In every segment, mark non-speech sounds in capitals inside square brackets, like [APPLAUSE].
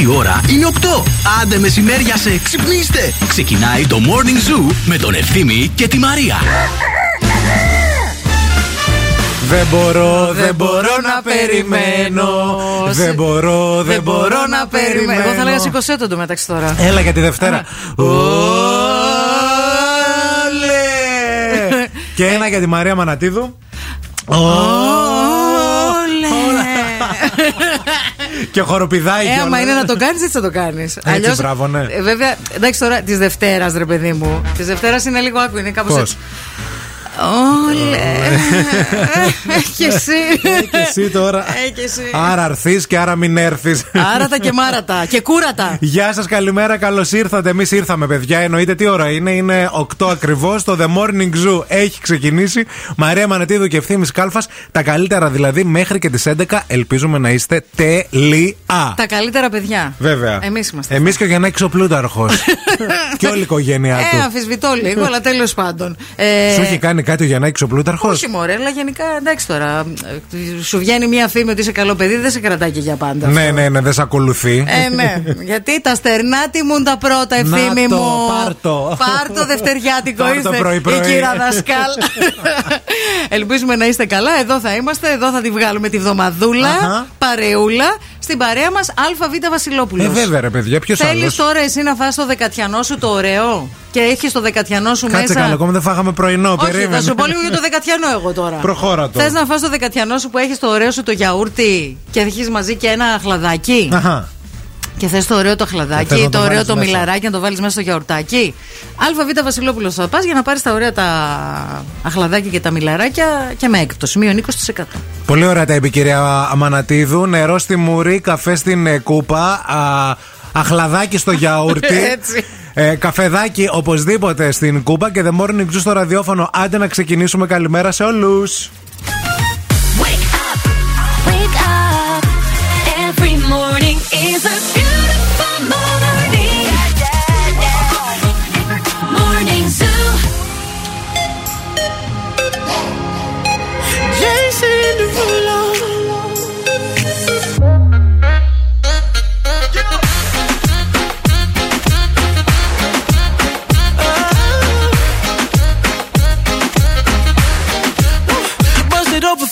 Η ώρα είναι 8. Άντε μεσημέρια σε ξυπνήστε. Ξεκινάει το Morning Zoo με τον Ευθύμη και τη Μαρία. Δεν μπορώ, δεν μπορώ να περιμένω. Δεν μπορώ, δεν μπορώ να περιμένω. Εγώ θα έλεγα σηκωσέ το μεταξύ τώρα. Έλα για τη Δευτέρα. Και ένα για τη Μαρία Μανατίδου. Και χοροπηδάει Ε, άμα είναι να το κάνεις, έτσι θα το κάνεις. Έτσι, μπράβο, ναι. Βέβαια, εντάξει τώρα της Δευτέρας, ρε παιδί μου. Της Δευτέρας είναι λίγο άκου, είναι κάπως Πώς; έτσι. Όλε. [LAUGHS] Έχει εσύ. Και εσύ τώρα. Ε, και εσύ. Άρα αρθείς και άρα μην έρθεις. Άρατα και μάρατα. Και κούρατα. Γεια σας, καλημέρα, καλώς ήρθατε. Εμείς ήρθαμε, παιδιά. Εννοείται τι ώρα είναι; Είναι 8 ακριβώς. Το The Morning Zoo έχει ξεκινήσει. Μαρία Μανετίδου και ευθύνη Κάλφας. Τα καλύτερα δηλαδή μέχρι και τις 11. Ελπίζουμε να είστε τελεία. Τα καλύτερα παιδιά. Βέβαια. Εμείς είμαστε. Εμείς και ο Γιαννάκη ο Πλούταρχο. [LAUGHS] και όλη η οικογένειά Ε, του. αμφισβητώ λίγο, αλλά τέλος πάντων. Ε, Σου έχει κάνει κάτι ο Γιαννάκη ο Πλούταρχο. Όχι μωρέ, αλλά γενικά εντάξει τώρα. ε, Σου βγαίνει μια φήμη ότι είσαι καλό παιδί, δεν σε κρατάει και για πάντα. Ναι, αυτό. ναι, ναι, δεν σε ακολουθεί. Ε, ναι. Γιατί τα στερνά τιμούν τα πρώτα, ευθύμη Να το, μου. πάρ' το. Πάρ' το δευτεριάτικο, Πάρ' το είστε. πρωί-πρωί. Η κύρα δασκάλ. Ελπίζουμε να είστε καλά. Εδώ θα είμαστε. Εδώ θα τη βγάλουμε τη βδομαδούλα. Αχα. Παρεούλα. Στην παρέα μας ΑΒ Βασιλόπουλος. Ε, βέβαια, ρε παιδιά, ποιος Θέλεις άλλος; τώρα εσύ να φας το δεκατιανό σου το ωραίο και έχεις το δεκατιανό σου Κάτσε μέσα; καλά, ακόμα δεν φάγαμε πρωινό. Όχι, περίμενε. θα σου πω λίγο για το δεκατιανό εγώ τώρα. Προχώρα το. Θες να φας το δεκατιανό σου που έχεις το ωραίο σου το γιαούρτι και έχεις μαζί και ένα χλαδάκι; Αχα. Και θες το ωραίο το Ε, θες χλαδάκι, να το, το ωραίο βάλεις το μέσα. μιλαράκι να το βάλεις μέσα στο γιαουρτάκι. ΑΒ Βασιλόπουλος θα πας για να πάρεις τα ωραία τα αχλαδάκια και τα μιλαράκια και με έκπτωση, μείον 20%. Πολύ ωραία τα είπε η κυρία Αμανατίδου. Νερό στη μουρή, καφέ στην ε, κούπα, α, αχλαδάκι στο γιαούρτι. [LAUGHS] Έτσι. Ε, καφεδάκι οπωσδήποτε στην κούπα και The Morning Zoo στο ραδιόφωνο. Άντε να ξεκινήσουμε. Καλημέρα σε όλους. Wake up, wake up. Every morning is a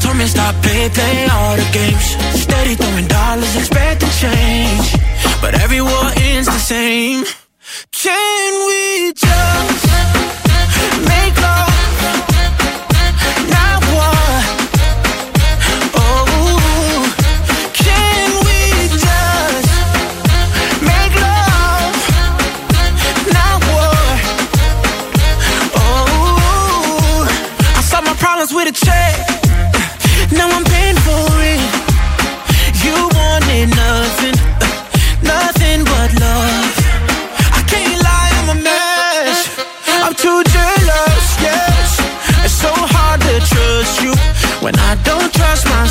Told me stop, play, play all the games. Steady throwing dollars, expect expecting change. But every war ends the same. Can we just make love?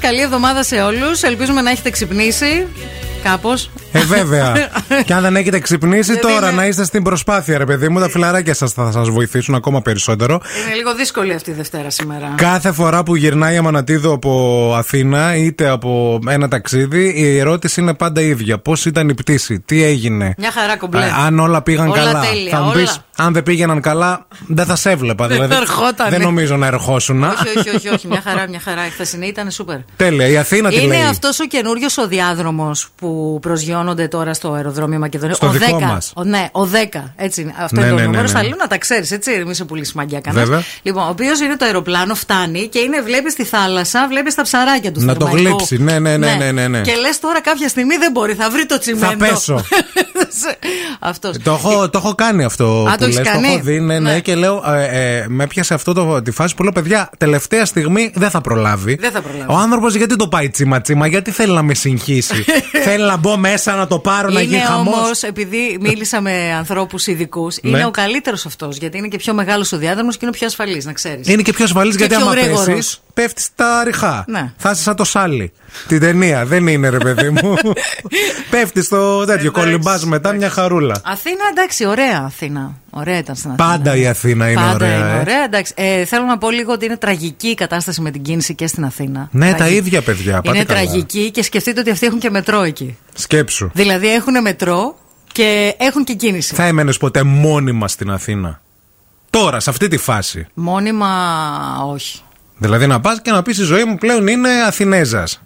καλή εβδομάδα σε όλους. Ελπίζουμε να έχετε ξυπνήσει. Κάπως. Ε, βέβαια. [LAUGHS] Και αν δεν έχετε ξυπνήσει τώρα, να είστε στην προσπάθεια, ρε παιδί μου, τα ε. φιλαράκια σας θα σας βοηθήσουν ακόμα περισσότερο. Είναι λίγο δύσκολη αυτή η Δευτέρα σήμερα. Κάθε φορά που γυρνάει η Αμανατίδο από Αθήνα, είτε από ένα ταξίδι, η ερώτηση είναι πάντα ίδια. Πώς ήταν η πτήση, τι έγινε; Μια χαρά κομπλέ. Αν όλα πήγαν όλα καλά. Τέλεια, θα μου πεις, αν δεν πήγαιναν καλά, δεν θα σε έβλεπα. δηλαδή, δεν νομίζω να ερχόσουν. όχι, όχι, όχι, όχι, μια χαρά, μια χαρά. Η χθεσινή ήταν σούπερ. Τέλεια, η Αθήνα τη λέει; Είναι αυτός ο καινούριος ο διάδρομος που προσγειώνονται τώρα στο αεροδρόμιο Μακεδονίας. Στο ο δικό 10. μας. Ο, ναι, ο 10. Έτσι είναι. Αυτό Ναι, είναι το ναι, ναι, νούμερο. ναι. Στα λέω να τα ξέρεις, έτσι. Μην σε πουλήσεις μαγκιά κανένας. Βέβαια. Λοιπόν, ο οποίος είναι το αεροπλάνο, φτάνει και είναι, βλέπεις τη θάλασσα, βλέπεις τα ψαράκια του. Να το θερμαϊκού. γλύψει. Ναι, ναι, ναι, ναι, ναι, ναι. Και λες τώρα κάποια στιγμή δεν μπορεί, θα βρει το τσιμέντο. πέσω. [LAUGHS] Αυτός. Το έχω, το έχω κάνει αυτό Α, που το έχεις λες, κάνει; έχω δει, ναι, ναι, Ναι. και λέω, ε, ε, με έπιασε αυτό το, τη φάση που λέω, παιδιά, τελευταία στιγμή δεν θα προλάβει. Δεν θα προλάβει. Ο άνθρωπος γιατί το πάει τσίμα τσίμα, γιατί θέλει να με συγχύσει; [LAUGHS] θέλει να μπω μέσα, να το πάρω, να γίνει Είναι χαμό. Όμως, επειδή μίλησα με ανθρώπους ειδικούς, Ναι. είναι ο καλύτερος αυτός. Γιατί είναι και πιο μεγάλος ο διάδρομο και είναι πιο ασφαλής, να ξέρεις. Είναι και πιο ασφαλής γιατί πιο άμα γρήγορος. πέσεις, πέφτεις στα ριχά. Ναι. Θα είσαι σαν το σάλι. Την ταινία. Δεν είναι, ρε παιδί μου. [LAUGHS] πέφτεις στο τέτοιο. Κολυμπάς μετά μια χαρούλα. Αθήνα, εντάξει, ωραία Αθήνα. Ωραία ήταν στην Αθήνα. Πάντα η Αθήνα είναι Πάντα ωραία. είναι ε. ωραία. Εντάξει. Ε, θέλω να πω λίγο ότι είναι τραγική η κατάσταση με την κίνηση και στην Αθήνα. Ναι, τα Τραγική. ίδια παιδιά. Πάτε Είναι καλά. τραγική και σκεφτείτε ότι αυτοί έχουν και μετρό εκεί. Σκέψου. Δηλαδή έχουν μετρό και έχουν και κίνηση. Θα έμενες ποτέ μόνιμα στην Αθήνα; Τώρα, σε αυτή τη φάση. Μόνιμα, όχι. Δηλαδή να πας και να πεις η ζωή μου πλέον είναι Αθηνέζας.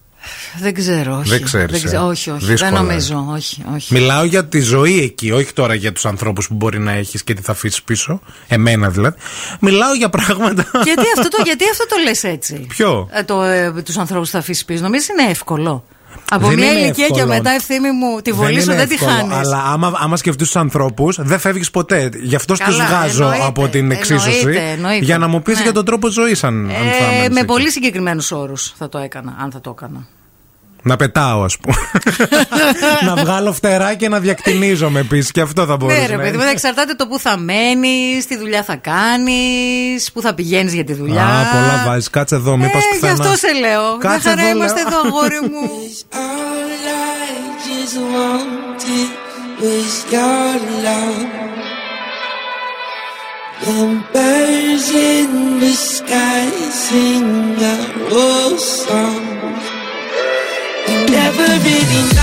Δεν ξέρω, όχι. Δεν ξέρεις, ε. όχι, όχι. Δύσκολα, δεν ε. νομίζω, όχι. όχι. Μιλάω για τη ζωή εκεί, όχι τώρα για τους ανθρώπους που μπορεί να έχεις και τι θα αφήσεις πίσω. Εμένα δηλαδή. Μιλάω για πράγματα. γιατί, αυτό το, [LAUGHS] γιατί αυτό το λες έτσι; Ποιο; Ε, το, ε, τους ανθρώπους θα αφήσεις πίσω. Νομίζω είναι εύκολο. Από Δεν μια είναι ηλικία και εύκολο. μετά ευθύμη μου τη βολή σου είναι δεν τη εύκολο, χάνεις. Αλλά άμα, άμα σκεφτείς τους ανθρώπους, δεν φεύγεις ποτέ. Γι' αυτό τους Καλά, βγάζω εννοείται, από την εξίσωση. εννοείται, εννοείται. Για να μου πεις Ναι. για τον τρόπο ζωής, αν, αν θα Ε, έμενες με εκεί. πολύ συγκεκριμένους όρους θα το έκανα, αν θα το έκανα. Να πετάω, ας πούμε. [LAUGHS] να βγάλω φτερά και να διακτηνίζομαι επίσης. Και αυτό θα μπορούσε. Ναι, ρε να παιδί μου, είναι. δεν εξαρτάται το που θα μένεις, τι δουλειά θα κάνεις, πού θα πηγαίνεις για τη δουλειά. Α, πολλά βάζεις. Κάτσε εδώ, μην πα Ε, γι' πουθενά. αυτό σε λέω. Μια Κάτσε χαρά εδώ, είμαστε λέω. εδώ, αγόρι μου. All I just wanted was your love. And birds in the sky sing a old song. Never really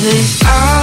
This hour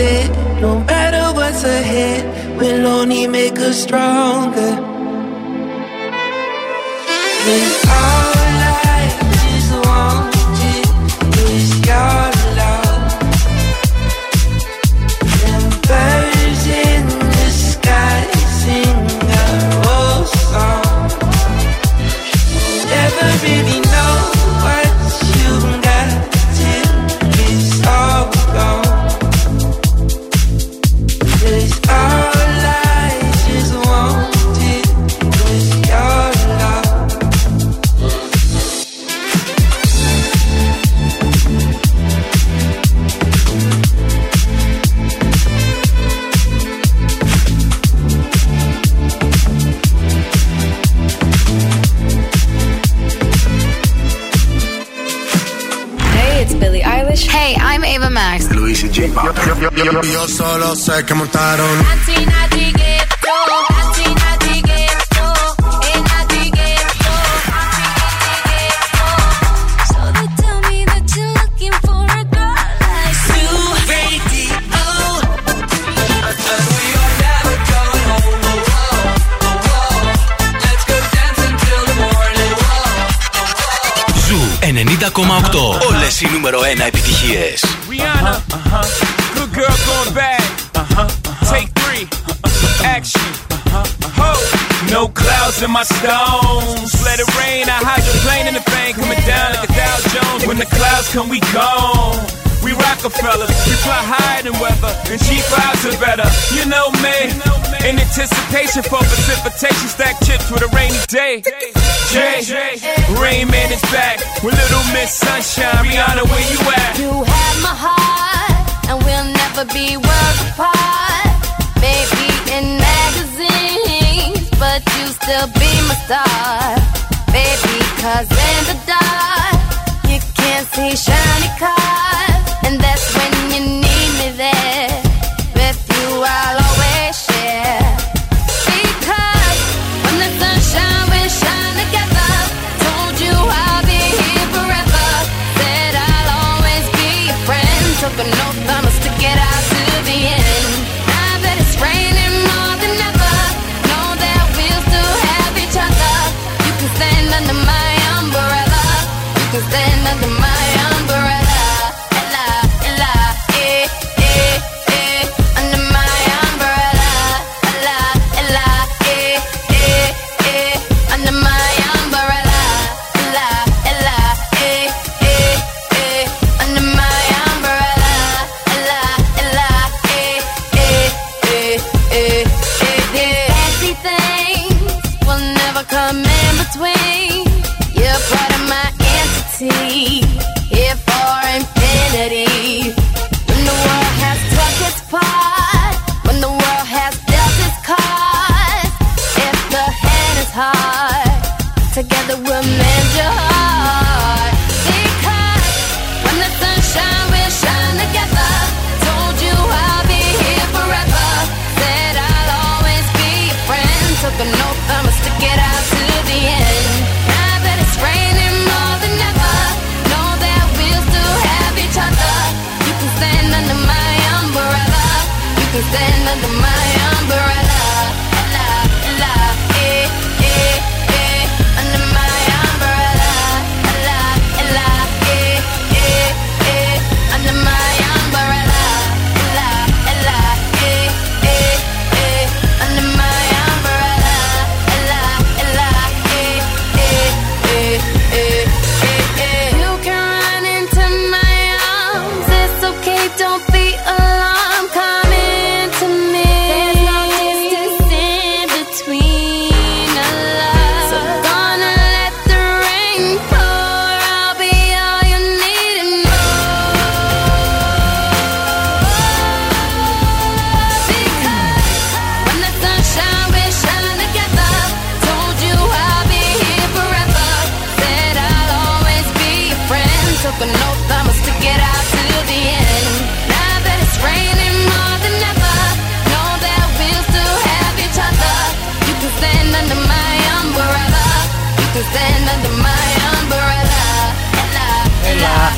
we said. No matter what's ahead, we'll only make us stronger. And all Come I'm on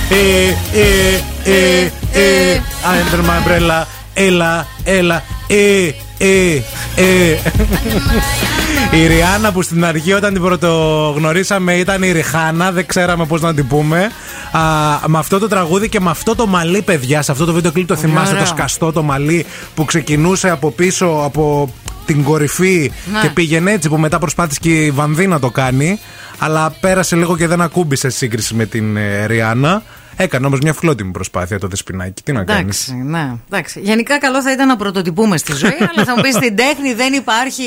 Ε, ε, ε, ε, under. Έλα, έλα, ε, ε, ε. Η Ριάννα που στην αρχή όταν την πρωτογνωρίσαμε ήταν η Ριχάνα, δεν ξέραμε πώς να την πούμε. Με αυτό το τραγούδι και με αυτό το μαλλί, παιδιά, σε αυτό το βίντεο κλειπ το θυμάστε, το σκαστό το μαλλί που ξεκινούσε από πίσω από την κορυφή ναι. και πήγαινε έτσι που μετά προσπάθησε και η Βανδί να το κάνει. Αλλά πέρασε λίγο και δεν ακούμπησε σε σύγκριση με την ε, Ριάννα. Έκανε όμως μια φλότιμη προσπάθεια το δεσπινάκι. Τι να κάνεις; Εντάξει, ναι. Εντάξει. Γενικά καλό θα ήταν να πρωτοτυπούμε στη ζωή, [LAUGHS] αλλά θα μου πεις στην τέχνη δεν υπάρχει.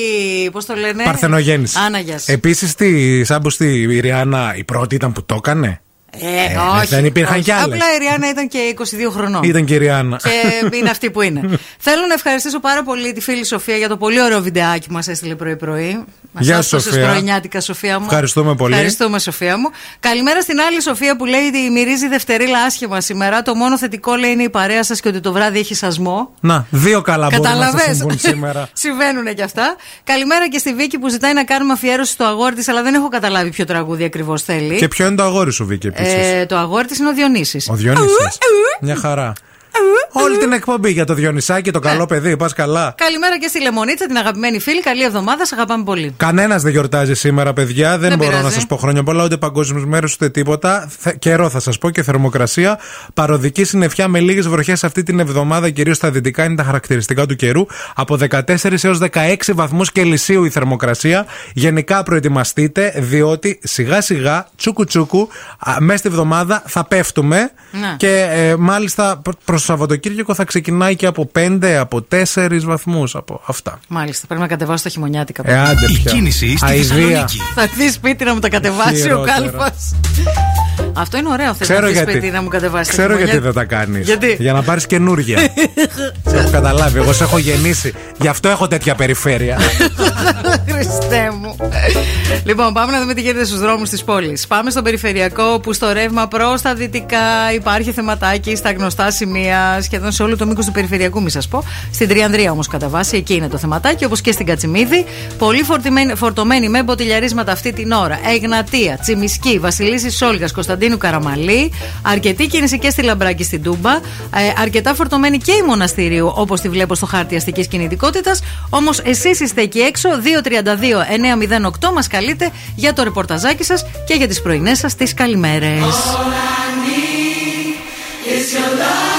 Πώς το λένε. Παρθενογέννηση. Επίσης, σαν πω η Ριάννα η πρώτη ήταν που το έκανε; Ε, όχι. δεν υπήρχαν όχι. κι άλλες. Απλά η Ριάννα ήταν και 22 χρονών. Ήταν και η Ριάννα. Και είναι αυτή που είναι. [LAUGHS] Θέλω να ευχαριστήσω πάρα πολύ τη φίλη Σοφία για το πολύ ωραίο βιντεάκι που μας έστειλε πρωί-πρωί. Μας Γεια σου, άσπασες Σοφία. πρωινιάτικα, Σοφία μου. Ευχαριστούμε πολύ. Ευχαριστούμε, Σοφία μου. Καλημέρα στην άλλη Σοφία που λέει ότι μυρίζει δευτερίλα άσχημα σήμερα. Το μόνο θετικό λέει είναι η παρέα σας και ότι το βράδυ έχει σασμό. Να, δύο καλά μπορούν να σας Καταλαβες; συμβούν σήμερα. [LAUGHS] Συμβαίνουν και αυτά. Καλημέρα και στη Βίκη που ζητάει να κάνουμε αφιέρωση στο αγόρι της, αλλά δεν έχω καταλάβει ποιο τραγούδι ακριβώς θέλει. Και ποιο είναι το αγόρι σου, Βίκη, επίσης; Ε, το αγόρι της είναι ο Διονύσης. Ο Διονύσης. Μια χαρά. Όλη την εκπομπή για το Διονυσάκι, το Ε. καλό παιδί, πας καλά. Καλημέρα και στη Λεμονίτσα, την αγαπημένη φίλη. Καλή εβδομάδα, σε αγαπάμε πολύ. Κανένας δεν γιορτάζει σήμερα, παιδιά. Δεν, Δεν μπορώ πειράζει. να σας πω χρόνια πολλά, ούτε παγκόσμιε μέρε, ούτε τίποτα. Θε- Καιρό θα σας πω και θερμοκρασία. Παροδική συννεφιά με λίγες βροχές αυτή την εβδομάδα, κυρίως στα δυτικά, είναι τα χαρακτηριστικά του καιρού. Από 14 έως 16 βαθμούς Κελσίου η θερμοκρασία. Γενικά προετοιμαστείτε, διότι σιγά σιγά, τσούκου τσούκου, μέσα στη εβδομάδα θα πέφτουμε. Ναι. Και ε, μάλιστα προς Σαββατοκύριακο θα ξεκινάει και από 5, από 4 βαθμούς. Από αυτά. Μάλιστα, πρέπει να κατεβάσω τα χειμωνιάτικα. Ε, άντε Η πια. κίνηση στη Αηδία. Θεσσαλονίκη. Θα έρθει σπίτι να μου τα κατεβάσει ο Χειρότερα. κάλφα. Αυτό είναι ωραίο. Θες Ξέρω να έρθεις γιατί. σπίτι να μου κατεβάσεις. τα Ξέρω γιατί χειμωνιάτικα. δεν τα κάνεις. Γιατί; Για να πάρεις καινούργια. [LAUGHS] σε έχω καταλάβει. Εγώ σε έχω γεννήσει. Γι' αυτό έχω τέτοια περιφέρεια. [LAUGHS] Χριστέ μου. λοιπόν, πάμε να δούμε τι γίνεται στους δρόμους της πόλης. Πάμε στον περιφερειακό που στο ρεύμα προς τα δυτικά υπάρχει θεματάκι στα γνωστά σημεία σχεδόν σε όλο το μήκος του περιφερειακού, μη σας πω. Στην Τριανδρία όμως κατά βάση, εκεί είναι το θεματάκι, όπως και στην Κατσιμίδη. Πολύ φορτιμένη- φορτωμένη με μποτιλιαρίσματα αυτή την ώρα. Εγνατία, Τσιμισκή, Βασιλίση Σόλγας, Κωνσταντίνου Καραμαλή. Αρκετή κίνηση και στη Λαμπράκη στην Τούμπα. Ε, αρκετά φορτωμένη και η Μοναστηρίου, όπως τη βλέπω στο χάρτη αστικής κινητικότητας. Όμως εσείς είστε εκεί έξω, 232-908 μας καλείτε για το ρεπορταζάκι σας και για τις πρωινές σας τις καλημέρες. When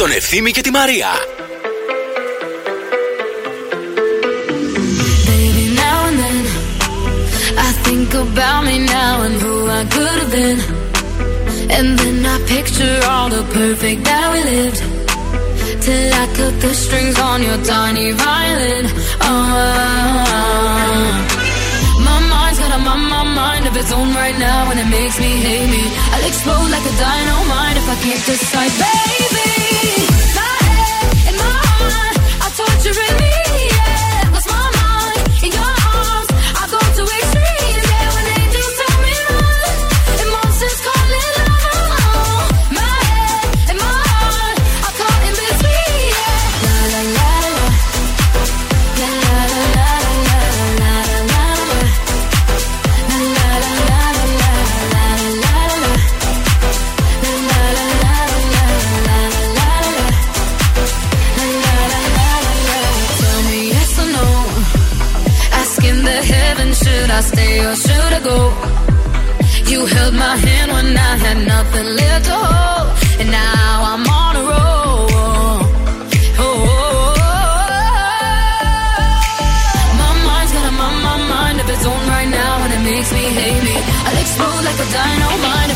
τον Ευθύμη και τη Μαρία. Baby, now and then I think about me now and who I could have been. And then I picture all the perfect that we lived. Till I cut the strings on your tiny violin. Oh, my mind's got a my, my mind of its own right now, and it makes me hate me. I'll explode like a dynamite if I can't decide, baby.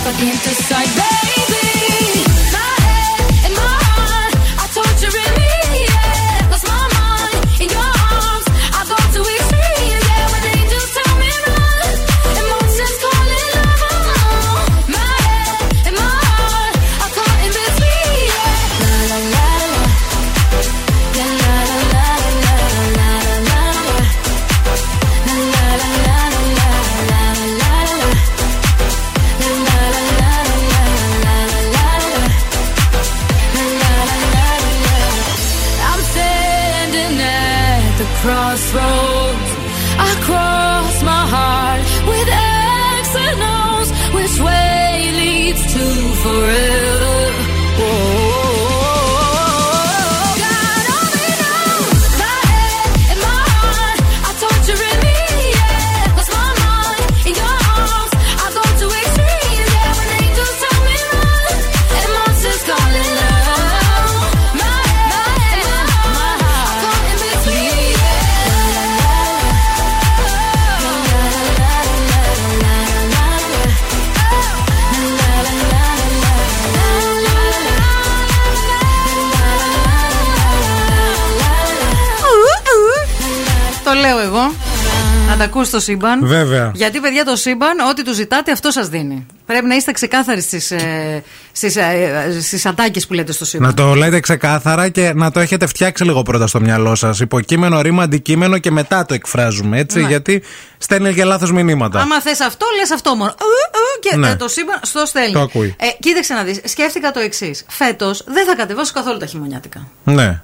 fucking to side, baby. Στο σύμπαν. Βέβαια. Γιατί, παιδιά, το σύμπαν, ό,τι του ζητάτε, αυτό σας δίνει. Πρέπει να είστε ξεκάθαροι στις στις, ε, στις ατάκες που λέτε στο σύμπαν. Να το λέτε ξεκάθαρα και να το έχετε φτιάξει λίγο πρώτα στο μυαλό σας. Υποκείμενο, ρήμα, αντικείμενο και μετά το εκφράζουμε. Έτσι, Ναι. γιατί στέλνει και λάθος μηνύματα. Άμα θες αυτό, λες αυτό μόνο. Ου, ου, Και Ναι. ε, το σύμπαν στο στέλνει. Το ακούει. Ε, κοίταξε να δεις. Σκέφτηκα το εξής. Φέτος δεν θα κατεβάσω καθόλου τα χειμωνιάτικα. Ναι.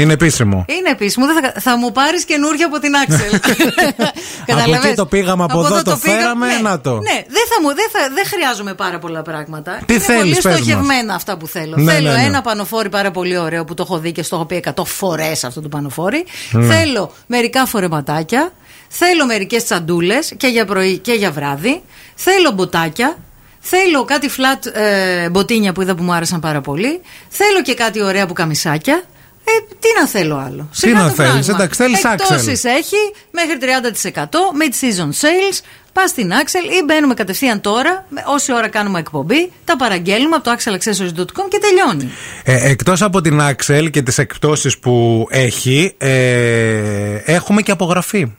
Είναι επίσημο. Είναι επίσημο. Δεν θα, κα- θα μου πάρεις καινούργια από την Άξελ. [LAUGHS] Καταλαβες. εκεί το πήγαμε, από εδώ το πήγα- φέραμε, ναι. να το. Ναι, δεν, θα μου, δεν, θα, δεν χρειάζομαι πάρα πολλά πράγματα. Τι είναι θέλεις, πολύ πες μας. στοχευμένα αυτά που θέλω. Ναι, θέλω ναι, ναι. ένα πανοφόρι πάρα πολύ ωραίο που το έχω δει και στο έχω πει 100 φορές αυτό το πανοφόρι. Ναι. Θέλω μερικά φορεματάκια. Θέλω μερικές τσαντούλες και για πρωί και για βράδυ. Θέλω μποτάκια. Θέλω κάτι φλατ ε, μποτίνια που είδα που μου άρεσαν πάρα πολύ. Θέλω και κάτι ωραία που καμισάκια. Ε, τι να θέλω άλλο. Σιγά να το θέλεις, πράγμα. εντάξει, θέλεις Εκτόσεις Axel. έχει μέχρι 30% mid-season sales. Πας στην Axel ή μπαίνουμε κατευθείαν τώρα, με- όση ώρα κάνουμε εκπομπή, τα παραγγέλνουμε από το axelaccessories.com και τελειώνει. Ε, εκτός από την Axel και τις εκπτώσεις που έχει, ε, έχουμε και απογραφή.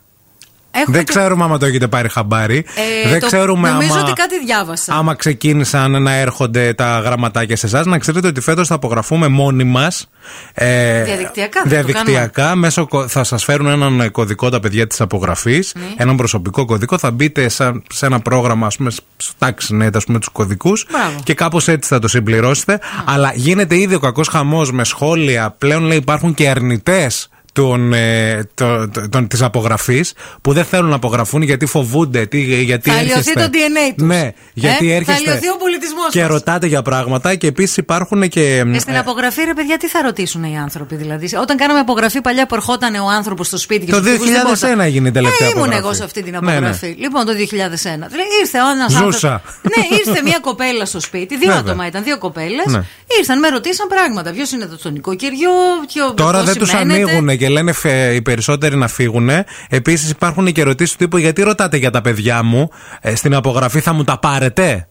Έχουμε Δεν και- ξέρουμε άμα το έχετε πάρει χαμπάρι. Ε, Δεν το- ξέρουμε νομίζω άμα, ότι κάτι διάβασα. άμα ξεκίνησαν να έρχονται τα γραμματάκια σε εσάς. Να ξέρετε ότι φέτος θα απογραφούμε μόνοι μας Ε, Διαδικτυακά, δεν το διαδικτυακά μέσω, κω- θα σας φέρουν έναν ε, κωδικό τα παιδιά της απογραφής Ναι. Έναν προσωπικό κωδικό. Θα μπείτε σαν- σε ένα πρόγραμμα, ας πούμε, στο TaxiNet, ας πούμε, τους κωδικούς Μπράβο. και κάπως έτσι θα το συμπληρώσετε. Αλλά γίνεται ήδη ο κακός χαμός με σχόλια. Πλέον λέει υπάρχουν και αρνητές των, ε, το- το- των- της απογραφής που δεν θέλουν να απογραφούν γιατί φοβούνται. Τι, γιατί Θα αλλοιωθεί έρχεστε- το DNA τους. Ναι, γιατί Ε, έρχεστε θα αλλοιωθεί ο πολιτισμός και μας. ρωτάτε για πράγματα και επίσης υπάρχουν και. Ε, στην ε, απογραφή, ρε παιδιά, τι θα ρωτήσουν οι άνθρωποι. Δηλαδή, όταν κάναμε απογραφή παλιά που ερχόταν ο άνθρωπος στο σπίτι και Το στους τύπους 2001 τίποτα. έγινε η τελευταία Ε, ήμουν απογραφή. εγώ σε αυτή την Ναι, απογραφή. ναι. Λοιπόν, το 2001. Δηλαδή, ήρθε ο ένας Ζούσα. Ναι, ήρθε μια κοπέλα στο σπίτι. Δύο Βέβαια. άτομα ήταν, δύο κοπέλες. Ναι. Ήρθαν, με ρωτήσαν πράγματα. Ποιος είναι εδώ στο νοικοκυριό, ποιο. Τώρα πώς δεν τους σημαίνεται. ανοίγουν και λένε φε- οι περισσότεροι να φύγουν. Επίσης υπάρχουν και ερωτήσει του τύπου: Γιατί ρωτάτε για τα παιδιά μου, ε, στην απογραφή θα μου τα πάρετε;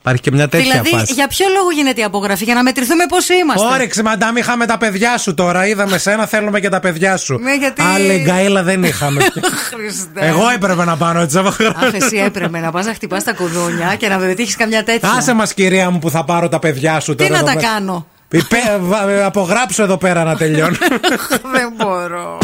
Υπάρχει και μια τέτοια Δηλαδή, φάση. για ποιο λόγο γίνεται η απογραφή, για να μετρηθούμε πώς είμαστε. Όρεξε, μαντάμ, είχαμε τα παιδιά σου τώρα. Είδαμε σένα, θέλουμε και τα παιδιά σου. Ναι, γιατί- Άλλη γκαίλα δεν είχαμε. [LAUGHS] Χριστέ. Εγώ έπρεπε να πάνω έτσι Αχ, εσύ έπρεπε να πας να χτυπάς τα κουδούνια και να πετύχει καμιά τέτοια. Άσε μας, κυρία μου, που θα πάρω τα παιδιά σου Τι τώρα. να εδώ τα πέρα. κάνω; Υπέ- βα- Απογράψω εδώ πέρα να τελειώνω. [LAUGHS] Δεν μπορώ.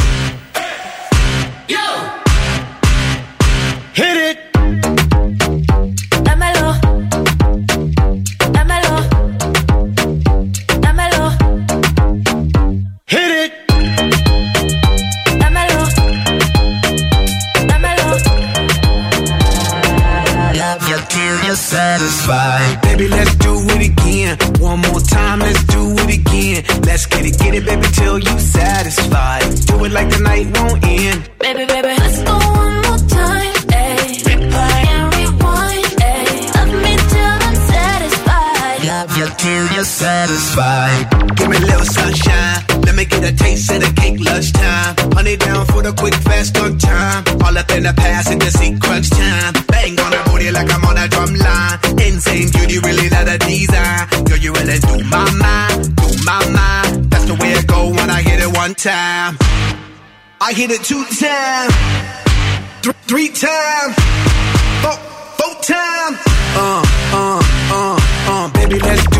Satisfied. Baby, let's do it again. One more time, let's do it again. Let's get it, get it, baby, till you satisfied. Do it like the night won't end. Baby, baby, let's go one more time. Ayy. Replay and rewind. Ayy. Love me till I'm satisfied. Love you till you're satisfied. Give me a little sunshine. Me get a taste of the cake lunchtime. Honey down for the quick fast on time. All up in the just see crunch time. Bang on the booty like I'm on a drum line. Insane beauty, really not a design. Girl, you really do my mind, do my mind. That's the way it go when I hit it one time. I hit it two times, th- three times, four, four times. Uh, uh, uh, uh, baby, let's do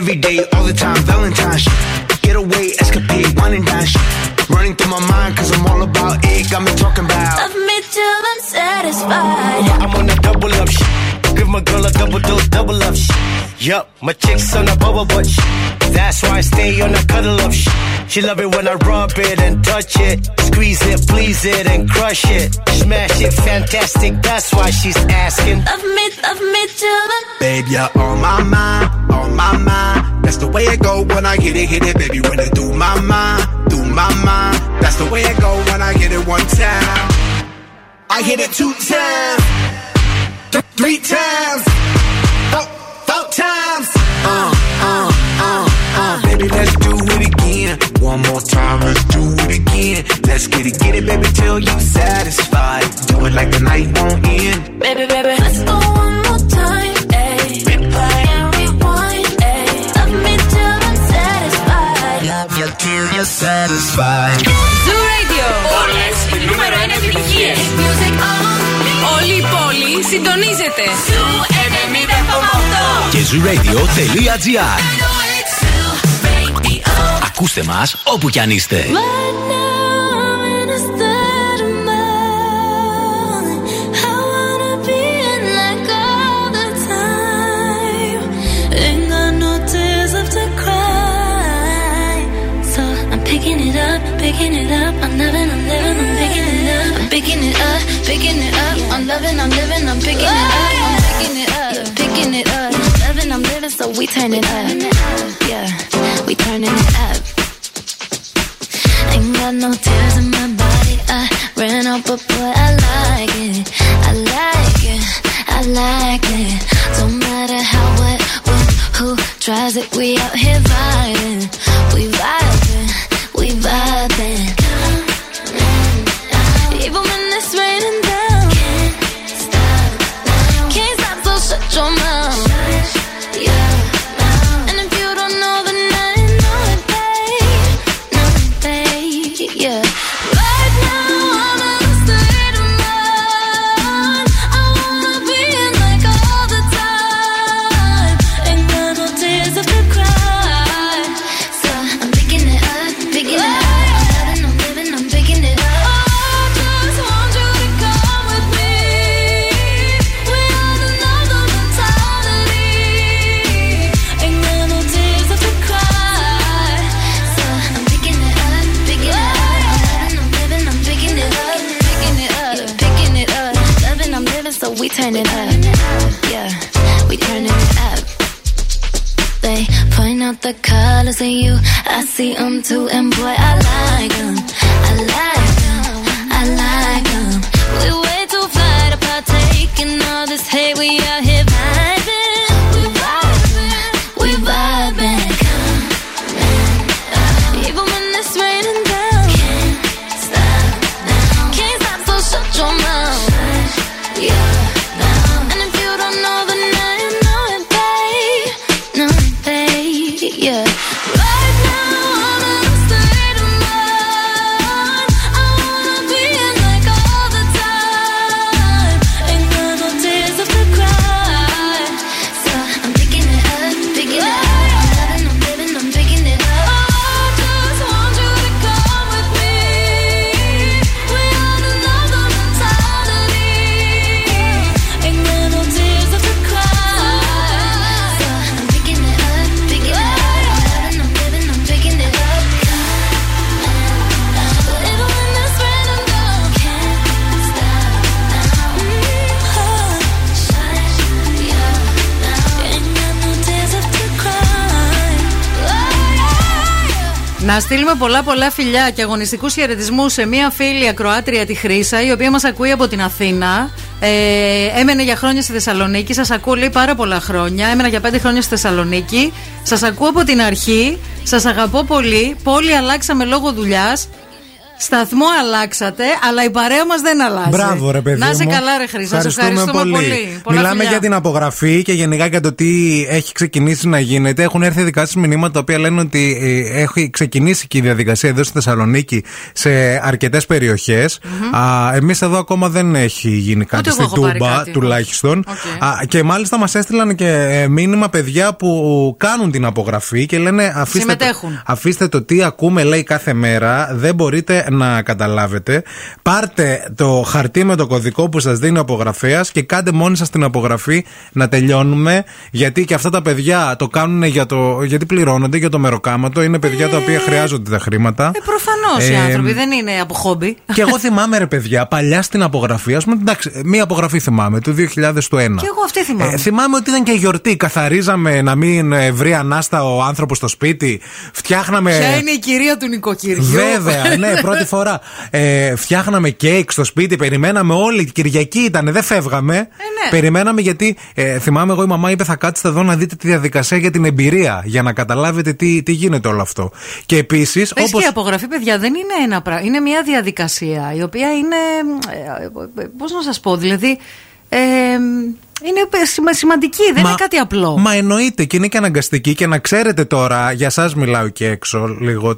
Every day, all the time, Valentine's. Get away, escapade, wine and dine. Running through my mind, cause I'm all about it. Got me talking about. Love me till I'm satisfied. I'm on a double up shit. Give my girl a double dose, double up shit. Yup, my chick's on a bubble butt shit. That's why I stay on a cuddle up shit. She love it when I rub it and touch it. Squeeze it, please it, and crush it. Smash it, fantastic. That's why she's asking. Love me, love me till I'm Babe, you're on my mind, on my mind. That's the way it go when I hit it, hit it, baby. When it through my mind, through my mind. That's the way it go when I hit it one time. I hit it two times, th- three times, four, four times. Uh, uh, uh, uh. Baby, let's do it again. One more time, let's do it again. Let's get it, get it, baby, till you satisfied. Do it like the night won't end. Baby, baby, let's go one more time. Ayy. And rewind. Love me till I'm satisfied. Love you till you're satisfied. Zoo Radio. Por la número uno en Music on. Όλη η πόλη συντονίζεται. Zoo 90,8. Και zooradio.gr Zoo Radio. Ακούστε μας όπου κι αν είστε. Right I'm loving, I'm living, I'm picking it up. I'm picking it up, picking it up. I'm Loving, I'm living, so we turn it up. Yeah, we turning it up. Ain't got no tears in my body. I ran out, but boy, I like it. I like it. I like it. Don't matter how, what, when, who tries it. We out here vibing. We vibing. Colors you. I see them too, and boy, I like them. I like Να στείλουμε πολλά πολλά φιλιά και αγωνιστικούς χαιρετισμούς σε μία φίλη ακροάτρια τη Χρύσα, η οποία μας ακούει από την Αθήνα. Ε, έμενε για χρόνια στη Θεσσαλονίκη. Σας ακούω λέει πάρα πολλά χρόνια. Έμενα για πέντε χρόνια στη Θεσσαλονίκη. Σας ακούω από την αρχή. Σας αγαπώ πολύ. Πόλη αλλάξαμε λόγω δουλειάς. Σταθμό αλλάξατε, αλλά η παρέα μας δεν αλλάζει. Μπράβο, ρε παιδί. Να είσαι μου. καλά, ρε Χρύσα. Σα ευχαριστούμε πολύ. Πολλά Μιλάμε φιλιά. για την απογραφή και γενικά για το τι έχει ξεκινήσει να γίνεται. Έχουν έρθει δικά σα μηνύματα τα οποία λένε ότι ε, έχει ξεκινήσει και η διαδικασία εδώ στη Θεσσαλονίκη σε αρκετές Εμείς εδώ ακόμα δεν έχει γίνει κάτι εγώ στη έχω πάρει Τούμπα, κάτι. τουλάχιστον. Οκ. Α, και μάλιστα μας έστειλαν και ε, μήνυμα παιδιά που κάνουν την απογραφή και λένε αφήστε το, Συμμετέχουν. αφήστε το τι ακούμε λέει κάθε μέρα, δεν μπορείτε να καταλάβετε. Πάρτε το χαρτί με το κωδικό που σας δίνει ο απογραφέας και κάντε μόνοι σας την απογραφή να τελειώνουμε. Γιατί και αυτά τα παιδιά το κάνουν για το, γιατί πληρώνονται για το μεροκάματο. Είναι παιδιά τα οποία χρειάζονται τα χρήματα. Ε, προφανώς οι Ε, άνθρωποι δεν είναι από χόμπι. Και εγώ θυμάμαι, ρε παιδιά, παλιά στην απογραφή, ας πούμε, εντάξει, μία απογραφή θυμάμαι, του 2001. Και εγώ αυτή θυμάμαι. Ε, θυμάμαι ότι ήταν και γιορτή. Καθαρίζαμε να μην ε, βρει ανάστα ο άνθρωπος στο σπίτι. Φτιάχναμε. Ποια είναι η κυρία του νοικοκυριού. Βέβαια, ναι, πρώτη φορά. Ε, φτιάχναμε κέικ στο σπίτι, περιμέναμε όλοι. Κυριακή ήταν, δεν φεύγαμε. ναι. Περιμέναμε γιατί ε, θυμάμαι εγώ η μαμά είπε θα κάτσετε εδώ να δείτε τη διαδικασία για την εμπειρία. Για να καταλάβετε τι, τι γίνεται όλο αυτό. Και επίσης. Πες και η απογραφή, παιδιά, δεν είναι ένα πράγμα. Είναι μια διαδικασία η οποία είναι. Πώς να σας πω, δηλαδή. Ε, είναι σημα- σημαντική, δεν είναι κάτι απλό. Μα εννοείται και είναι και αναγκαστική και να ξέρετε τώρα, για εσά μιλάω και έξω λίγο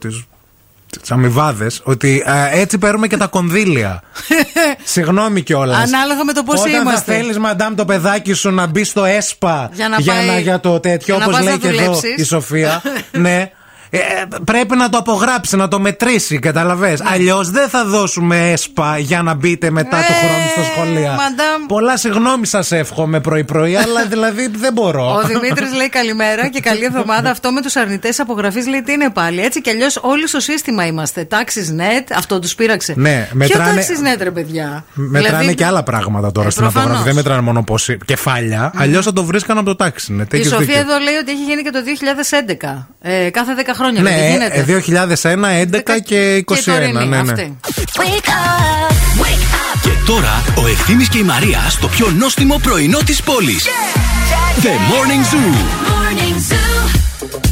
τι αμοιβάδε, ότι ε, έτσι παίρνουμε και τα κονδύλια. [LAUGHS] Συγγνώμη κιόλας. Ανάλογα με το πώς Όταν είμαστε. θα θέλεις, μαντάμ, το παιδάκι σου να μπει στο ΕΣΠΑ Για να πάει- για το τέτοιο, για να όπως πας λέει να και εδώ δουλέψεις. η Σοφία. [LAUGHS] ναι. Ε, πρέπει να το απογράψει, να το μετρήσει, καταλαβες. Ναι. Αλλιώς δεν θα δώσουμε ΕΣΠΑ για να μπείτε μετά του Ε, χρόνου στα σχολεία. μαντάμ. Πολλά συγγνώμη σας εύχομαι πρωί-πρωί, αλλά [LAUGHS] δηλαδή δεν μπορώ. Ο Δημήτρης λέει καλημέρα και καλή εβδομάδα. Αυτό με τους αρνητές απογραφής λέει τι είναι πάλι. Έτσι κι αλλιώς όλοι στο σύστημα είμαστε. Τάξεις net, αυτό τους πείραξε. Ναι, Ποιο μετράνε- τάξεις net, ρε παιδιά; Μετράνε Δηλαδή, και άλλα πράγματα τώρα Ε, στην προφανώς. απογραφή. Δεν μετράνε μόνο πόση κεφάλια. Αλλιώς θα το βρίσκαν από το τάξη. Ναι, Η Σοφία εδώ λέει ότι έχει γίνει και το 2011. Ε, κάθε 10 χρόνια χρόνια. δεν Ναι, γίνεται. ε, 2001, 11 και 21. Και τωρινή, ναι, ναι. αυτή. Και τώρα ο Ευθύμης και η Μαρία στο πιο νόστιμο πρωινό της πόλης. The Morning Zoo. I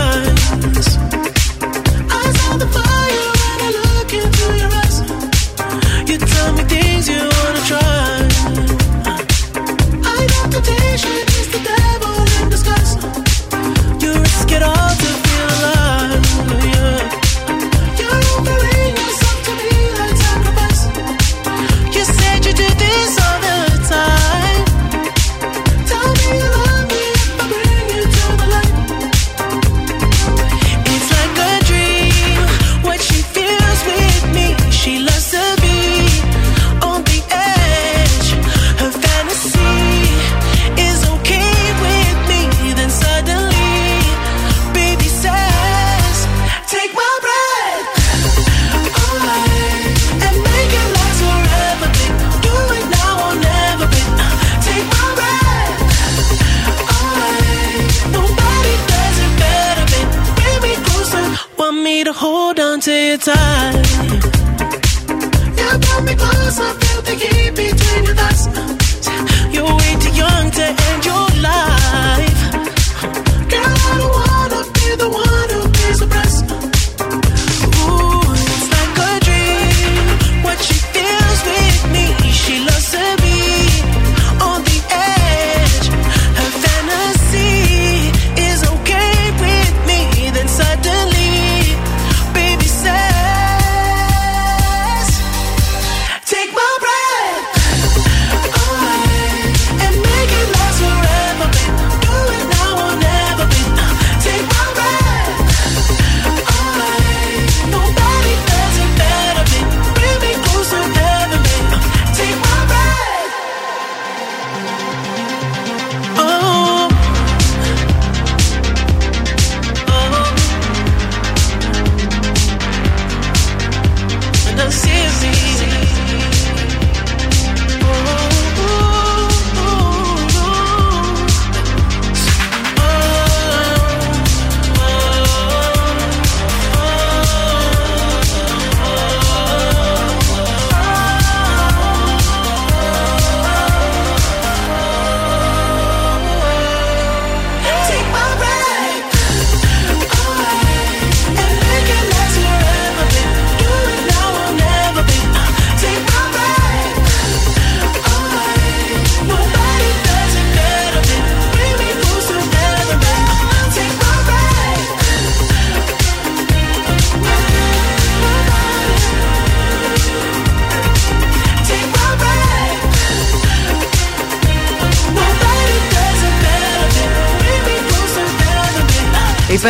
time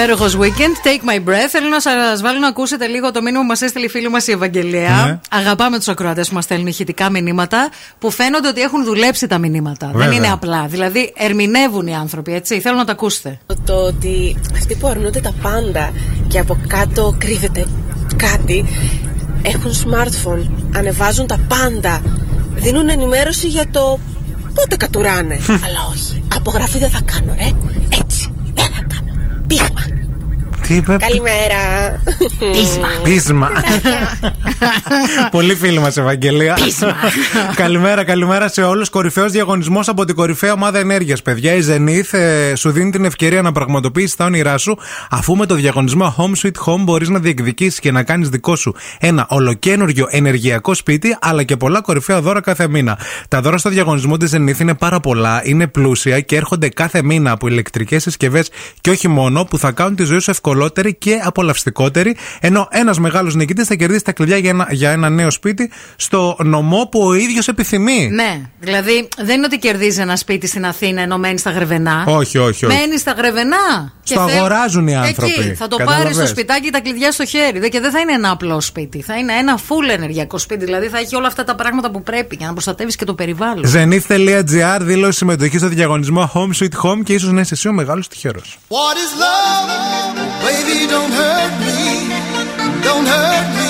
Υπέροχος weekend, take my breath. Θέλω να σας βάλω να ακούσετε λίγο το μήνυμα που μας έστειλε η φίλη μας η Ευαγγελία. Ναι. Αγαπάμε τους ακροατές που μας στέλνουν ηχητικά μηνύματα που φαίνονται ότι έχουν δουλέψει τα μηνύματα. Δεν Βέβαια. είναι απλά. Δηλαδή, ερμηνεύουν οι άνθρωποι, έτσι. Θέλω να τα ακούσετε. Το ότι αυτοί που αρνούνται τα πάντα και από κάτω κρύβεται κάτι έχουν smartphone, ανεβάζουν τα πάντα, δίνουν ενημέρωση για το πότε κατουράνε. Αλλά όχι, απογραφή δεν θα κάνω, ρε. Έτσι, δεν θα κάνω. Πείσμα. Τι είπε; Καλημέρα. Πείσμα. Πείσμα. Πολύ φίλη μας, Ευαγγελία. καλημέρα, καλημέρα σε όλους. Κορυφαίος διαγωνισμός από την κορυφαία ομάδα ενέργειας, παιδιά. Η Zenith ε, σου δίνει την ευκαιρία να πραγματοποιήσεις τα όνειρά σου, αφού με το διαγωνισμό Home Sweet Home μπορείς να διεκδικήσεις και να κάνεις δικό σου ένα ολοκένουργιο ενεργειακό σπίτι, αλλά και πολλά κορυφαία δώρα κάθε μήνα. Τα δώρα στο διαγωνισμό της Zenith είναι πάρα πολλά, είναι πλούσια και έρχονται κάθε μήνα από ηλεκτρικές συσκευές και όχι μόνο, που θα κάνουν τη ζωή σου ευκολότερη και απολαυστικότερη. Ενώ ένας μεγάλος νικητής θα κερδίσει τα κλειδιά για ένα, για ένα νέο σπίτι στο νομό που ο ίδιος επιθυμεί. Ναι. Δηλαδή δεν είναι ότι κερδίζει ένα σπίτι στην Αθήνα ενώ μένει στα γρεβενά. Όχι, όχι. όχι. Μένει στα γρεβενά. Στο αγοράζουν οι άνθρωποι. Εκεί, θα το πάρει στο σπιτάκι τα κλειδιά στο χέρι. Και δεν θα είναι ένα απλό σπίτι. Θα είναι ένα full ενεργειακό σπίτι. Δηλαδή θα έχει όλα αυτά τα πράγματα που πρέπει για να προστατεύεις και το περιβάλλον. Zenith.gr δήλωσε συμμετοχή στο διαγωνισμό Home Sweet Home και ίσως να είσαι εσύ ο μεγάλος τυχερός. What is love? Baby, don't hurt me. Don't hurt me.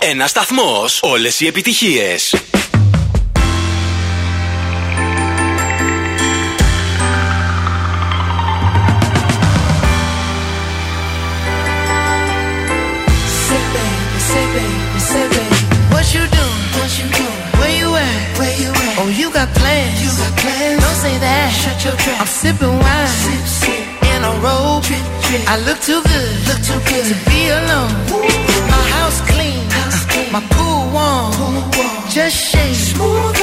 Ένα σταθμό. Όλε οι επιτυχίε. I'm sipping wine sip, sip. in a robe. I look too good, look too good to be alone. Ooh. just shake. Smooth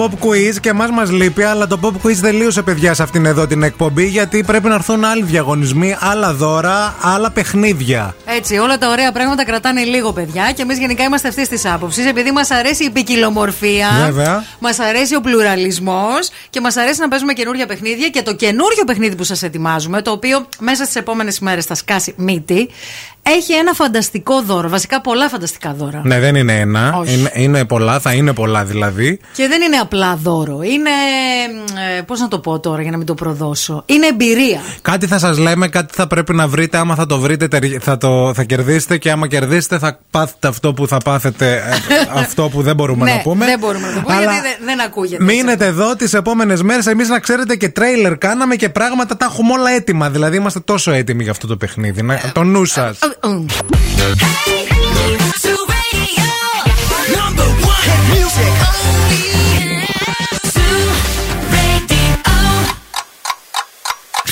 pop quiz και εμάς μας λείπει, αλλά το pop quiz τελείωσε, παιδιά, σε αυτήν εδώ την εκπομπή. Γιατί πρέπει να έρθουν άλλοι διαγωνισμοί, άλλα δώρα, άλλα παιχνίδια. Έτσι, όλα τα ωραία πράγματα κρατάνε λίγο, παιδιά. Και εμείς γενικά είμαστε αυτής της άποψης. Επειδή μας αρέσει η ποικιλομορφία. Βέβαια. Μας αρέσει ο πλουραλισμός και μας αρέσει να παίζουμε καινούργια παιχνίδια. Και το καινούριο παιχνίδι που σας ετοιμάζουμε, το οποίο μέσα στις επόμενες ημέρε θα σκάσει μύτη, έχει ένα φανταστικό δώρο. Βασικά πολλά φανταστικά δώρα. Ναι, δεν είναι ένα. Όχι. Είναι, είναι πολλά, θα είναι πολλά δηλαδή. Και δεν είναι απλά δώρο. Είναι. Ε, Πώς να το πω τώρα για να μην το προδώσω. Είναι εμπειρία. Κάτι θα σας λέμε, κάτι θα πρέπει να βρείτε. Άμα θα το βρείτε, τερ- θα, το, θα κερδίσετε. Και άμα κερδίσετε, θα πάθετε αυτό που θα πάθετε. ε, αυτό που δεν μπορούμε ναι, να πούμε. δεν μπορούμε να το πούμε Αλλά γιατί δεν, δεν ακούγεται. Μείνετε εδώ τι επόμενε μέρε. Εμεί να ξέρετε και τρέιλερ κάναμε και πράγματα τα έχουμε όλα έτοιμα. Δηλαδή είμαστε τόσο έτοιμοι για αυτό το παιχνίδι. Να, το νου σα.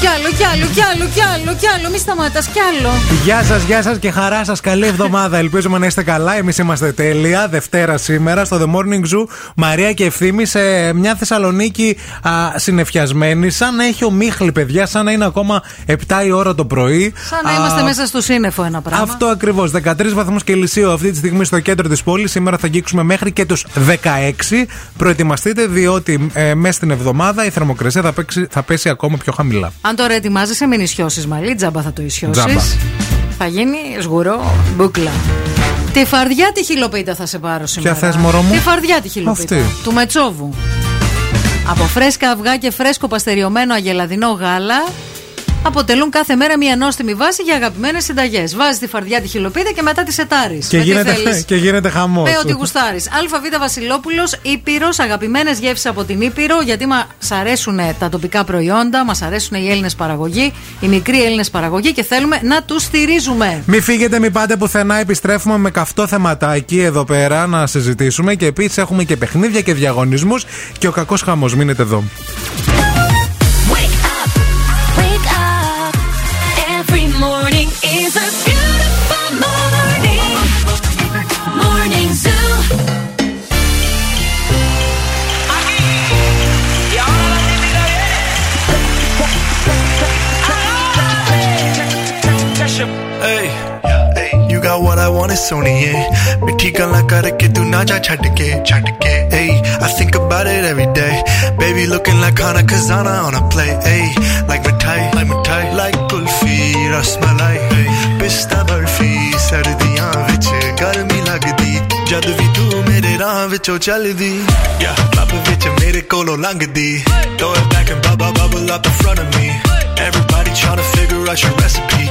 Κι άλλο, κι άλλο, κι άλλο, κι άλλο, κι άλλο, κι άλλο. Μη σταματά, κι άλλο. Γεια σας, γεια σας και χαρά σας. Καλή εβδομάδα. [LAUGHS] Ελπίζουμε να είστε καλά. Εμείς είμαστε τέλεια. Δευτέρα σήμερα στο The Morning Zoo. Μαρία και ευθύμη σε μια Θεσσαλονίκη α, συνεφιασμένη. Σαν να έχει ομίχλη, παιδιά. Σαν να είναι ακόμα 7 η ώρα το πρωί. Σαν να Α, είμαστε μέσα στο σύννεφο ένα πράγμα. Αυτό ακριβώς. 13 βαθμούς Κελσίου αυτή τη στιγμή στο κέντρο της πόλης. Σήμερα θα αγγίξουμε μέχρι και τους 16. Προετοιμαστείτε, διότι ε, μέσα στην εβδομάδα η θερμοκρασία θα, παίξει, θα πέσει ακόμα πιο χαμηλά. Αν τώρα ετοιμάζεσαι, μην ισιώσεις μαλλί, τζάμπα θα το ισιώσεις. Τζάμπα. Θα γίνει σγουρό μπούκλα. Τη φαρδιά τη χιλοπίτα θα σε πάρω σήμερα. θες, μωρό μου; Τη φαρδιά τη χιλοπίτα. Αυτή. Του Μετσόβου. Από φρέσκα αυγά και φρέσκο παστεριωμένο αγελαδινό γάλα αποτελούν κάθε μέρα μια νόστιμη βάση για αγαπημένες συνταγές. Βάζει τη φαρδιά τη χιλοπίτα και μετά τη σετάρεις. Και, γίνεται, και γίνεται χαμός. Με ό,τι γουστάρεις. ΑΒ Βασιλόπουλος, Ήπειρος, αγαπημένες γεύσεις από την Ήπειρο, γιατί μας αρέσουν τα τοπικά προϊόντα, μας αρέσουν οι Έλληνες παραγωγοί, οι μικροί Έλληνες παραγωγοί και θέλουμε να τους στηρίζουμε. Μην φύγετε, μην πάτε πουθενά. Επιστρέφουμε με καυτό θεματάκι εδώ πέρα να συζητήσουμε. Και επίσης έχουμε και παιχνίδια και διαγωνισμούς. Και ο κακός χαμός. Μείνετε εδώ. ਸੋਹਣੇ ਸੋਹਣੀਏ ਮਿੱਠੀ ਗੱਲਾਂ ਕਰਕੇ ਤੂੰ ਨਾ ਜਾ ਛੱਡ ਕੇ ਛੱਡ ਕੇ ਏ I think about it every day baby looking like Hana Kazana on a play ey like mithai like mithai like kulfi rasmalai pista barfi ਸਰਦੀਆਂ ਵਿੱਚ ਗਰਮੀ ਲੱਗਦੀ ਜਦ ਵੀ ਤੂੰ ਮੇਰੇ ਰਾਹ ਵਿੱਚੋਂ ਚੱਲਦੀ ਯਾ ਕਲੱਬ ਵਿੱਚ ਮੇਰੇ ਕੋਲੋਂ ਲੰਘਦੀ throw it back and bubble bubble up in front of me everybody trying to figure out your recipe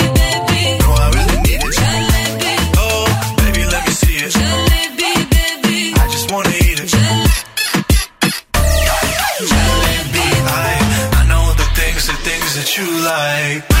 like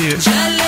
you.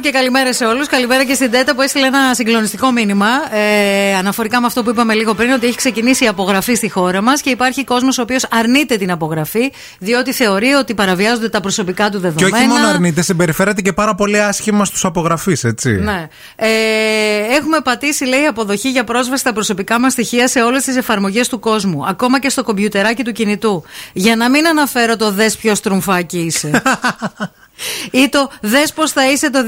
Μπονζούρ και καλημέρα σε όλους. Καλημέρα και στην Τέτα που έστειλε ένα συγκλονιστικό μήνυμα ε, αναφορικά με αυτό που είπαμε λίγο πριν, ότι έχει ξεκινήσει η απογραφή στη χώρα μας και υπάρχει κόσμος ο οποίος αρνείται την απογραφή, διότι θεωρεί ότι παραβιάζονται τα προσωπικά του Και δεδομένα. όχι μόνο αρνείται, συμπεριφέρεται και πάρα πολύ άσχημα στους απογραφείς, έτσι. Ναι. Ε, έχουμε πατήσει, λέει, αποδοχή για πρόσβαση στα προσωπικά μας στοιχεία σε όλες τις εφαρμογές του κόσμου. Ακόμα και στο κομπιουτεράκι του κινητού. Για να μην αναφέρω το δες ποιος στρουμφάκι είσαι. [LAUGHS] Ή το δες πώς θα είσαι το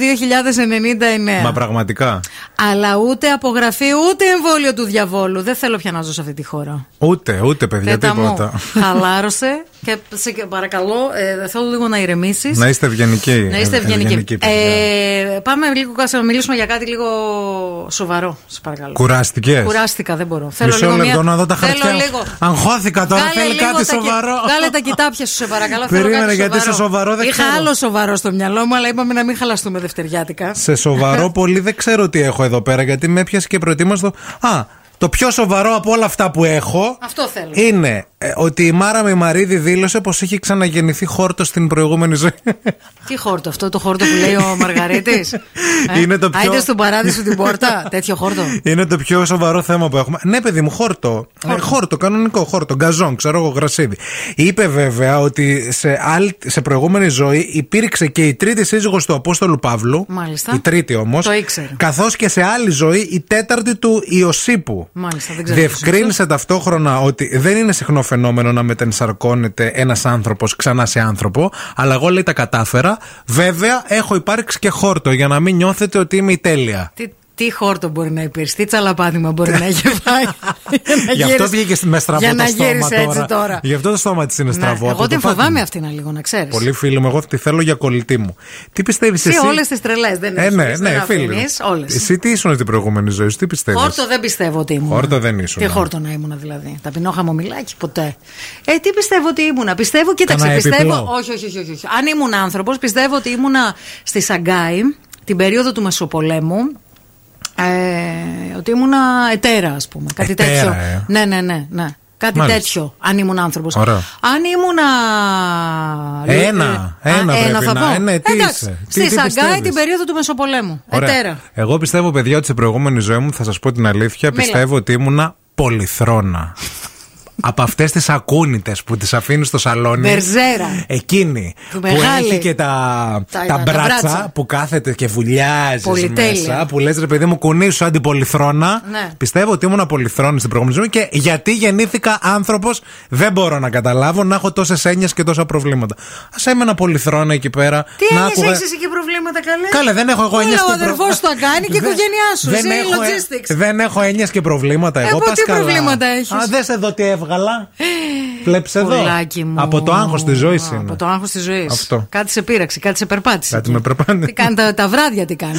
2099. Μα πραγματικά. Αλλά ούτε απογραφή ούτε εμβόλιο του διαβόλου. Δεν θέλω πια να ζω σε αυτή τη χώρα. Ούτε, ούτε παιδιά, Πέτα μου, τίποτα. χαλάρωσε και σε παρακαλώ, ε, θέλω λίγο να ηρεμήσεις. Να είστε ευγενικοί. Να είστε ευγενικοί. παιδιά. Ε, πάμε λίγο κάτσε να μιλήσουμε για κάτι λίγο σοβαρό. Σε παρακαλώ. Κουράστηκες; Κουράστηκα, δεν μπορώ. Μισό λεπτό να δω τα Θέλω χαρτιά. λίγο. Αγχώθηκα τώρα, Βγάλε θέλει λίγο κάτι τα κι- σοβαρό. Βγάλε τα κοιτάπια σου, σε παρακαλώ. θέλω Περίμενε, κάτι γιατί σε σοβαρό δεν Είχα ξέρω. άλλο σοβαρό στο μυαλό μου, αλλά είπαμε να μην χαλαστούμε δευτεριάτικα. Σε σοβαρό [LAUGHS] πολύ δεν ξέρω τι έχω εδώ πέρα γιατί με έπιασε και προετοίμαστο. Α, το πιο σοβαρό από όλα αυτά που έχω Αυτό θέλω. είναι ε, ότι η Μάρα Μημαρίδη δήλωσε πως έχει ξαναγεννηθεί χόρτο στην προηγούμενη ζωή. Τι χόρτο αυτό, το χόρτο που λέει ο [LAUGHS] Μαργαρίτης; Είναι το πιο- Άιντε στον παράδεισο την πόρτα, [LAUGHS] τέτοιο χόρτο; Είναι το πιο σοβαρό θέμα που έχουμε. Ναι, παιδί μου, χόρτο. Ε, χόρτο, κανονικό χόρτο. Γκαζόν, ξέρω εγώ, γρασίδι. Είπε βέβαια ότι σε, άλλη, σε προηγούμενη ζωή υπήρξε και η τρίτη σύζυγος του Απόστολου Παύλου. Μάλιστα. Η τρίτη όμως. Το ήξερε. Καθώς και σε άλλη ζωή η τέταρτη του Ιωσήπου. Μάλιστα, δεν ξέρω. Διευκρίνησε ταυτόχρονα ότι δεν είναι συχνό φαινόμενο να μετενσαρκώνεται ένας άνθρωπος ξανά σε άνθρωπο, αλλά εγώ λέει τα κατάφερα. Βέβαια, έχω υπάρξει και χόρτο για να μην νιώθετε ότι είμαι η τέλεια. Τι, τι χόρτο μπορεί να υπήρξε, τι τσαλαπάτημα μπορεί να έχει φάει. Γι' αυτό βγήκε με στραβό Για το να στόμα γύρισε τώρα. έτσι τώρα. Γι' αυτό το στόμα της είναι Ναι, στραβό. από εγώ το την πάτημα. φοβάμαι αυτή να λίγο, να ξέρεις. Πολύ φίλη μου, εγώ τη θέλω για κολλητή μου. Τι πιστεύεις εσύ. Εσύ; όλες τις τρελές δεν Ε, έχεις, ναι, δεν ναι, φίλη. μου. αφήνεις, όλες. Εσύ τι ήσουν στην προηγούμενη ζωή σου, τι πιστεύεις; Χόρτο δεν πιστεύω ότι ήμουν. Χόρτο δεν ήσουν. Τι χόρτο να ήμουν δηλαδή. Ταπεινό χαμομηλάκι, ποτέ. Ε, τι πιστεύω ότι ήμουνα. Πιστεύω, κοίταξε, Κανένα πιστεύω. επιπλό. Όχι, όχι, όχι, όχι, όχι. Αν ήμουν άνθρωπος, πιστεύω ότι ήμουνα στη Σαγκάη την περίοδο του Μεσοπολέμου. Ε, ότι ήμουνα ετέρα, ας πούμε. Κάτι Ετέρα, τέτοιο. ε. Ναι, ναι, ναι. ναι. Κάτι Μάλιστα. τέτοιο, αν ήμουν άνθρωπος. Ωραίο. Αν ήμουνα. Ένα, Ε, ένα α, πρέπει θα να- πω. ε, ναι, τι Εντάξει, είσαι, τι- Στη τι Σαγκάη πιστεύεις; την περίοδο του Μεσοπολέμου. Ωραία. Ετέρα. Εγώ πιστεύω, παιδιά, ότι στην προηγούμενη ζωή μου, θα σας πω την αλήθεια, Μίλα. πιστεύω ότι ήμουνα πολυθρόνα. Από αυτές τις ακούνητε που τις αφήνεις στο σαλόνι. Μπερζέρα. Εκείνη Του που μεγάλη. έχει και τα, Τα- τα, τα μπράτσα, μπράτσα. που κάθεται και βουλιάζει Πολυτέλεια. μέσα. Που λες ρε παιδί μου, κουνήσου σαν την πολυθρόνα. Ναι. Πιστεύω ότι ήμουν πολυθρόνη στην προηγούμενη ζωή και γιατί γεννήθηκα άνθρωπος δεν μπορώ να καταλάβω να έχω τόσες έννοιες και τόσα προβλήματα. Α έμενα πολυθρόνα εκεί πέρα. Τι να έννοιες άκουγα- έχεις εσύ και προβλήματα καλέ; Καλέ, δεν έχω εγώ Όλα έννοιες ο και προ- αδερφός του τα κάνει και η Δεν- οικογένειά σου. Δεν Εσύ έχω, ε, logistics. δεν έχω έννοιες και προβλήματα. Ε, Εγώ από πας τι καλά. προβλήματα έχεις; Α, δες εδώ τι έβγαλα. Βλέπεις εδώ. Πουλάκι μου. Από το άγχος της ζωής Α, είναι. Από το άγχος της ζωής. Αυτό. Κάτι σε πείραξε, κάτι σε περπάτησε. Κάτι με περπάνε. Τι κάνει τα, τα βράδια, τι κάνει.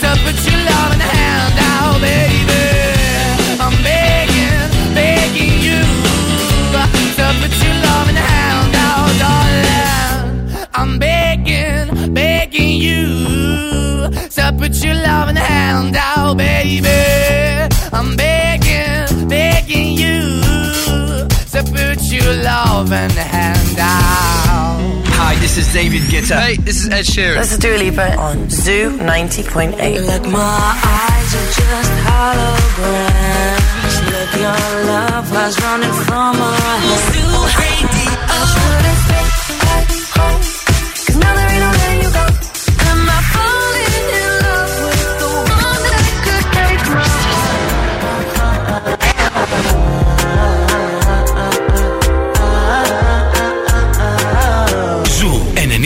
tough, but love in hand out, baby. I'm begging, begging you. Love in hand out, darling. I'm begging, begging you. Love in hand out, baby. I'm begging, begging you to put your loving hand out. Hi, this is David Guetta. Hey, this is Ed Sheeran. This is Dua Lipa on Zoo 90.8. Like my eyes are just holograms. Look, your love was running from our heads. Zoo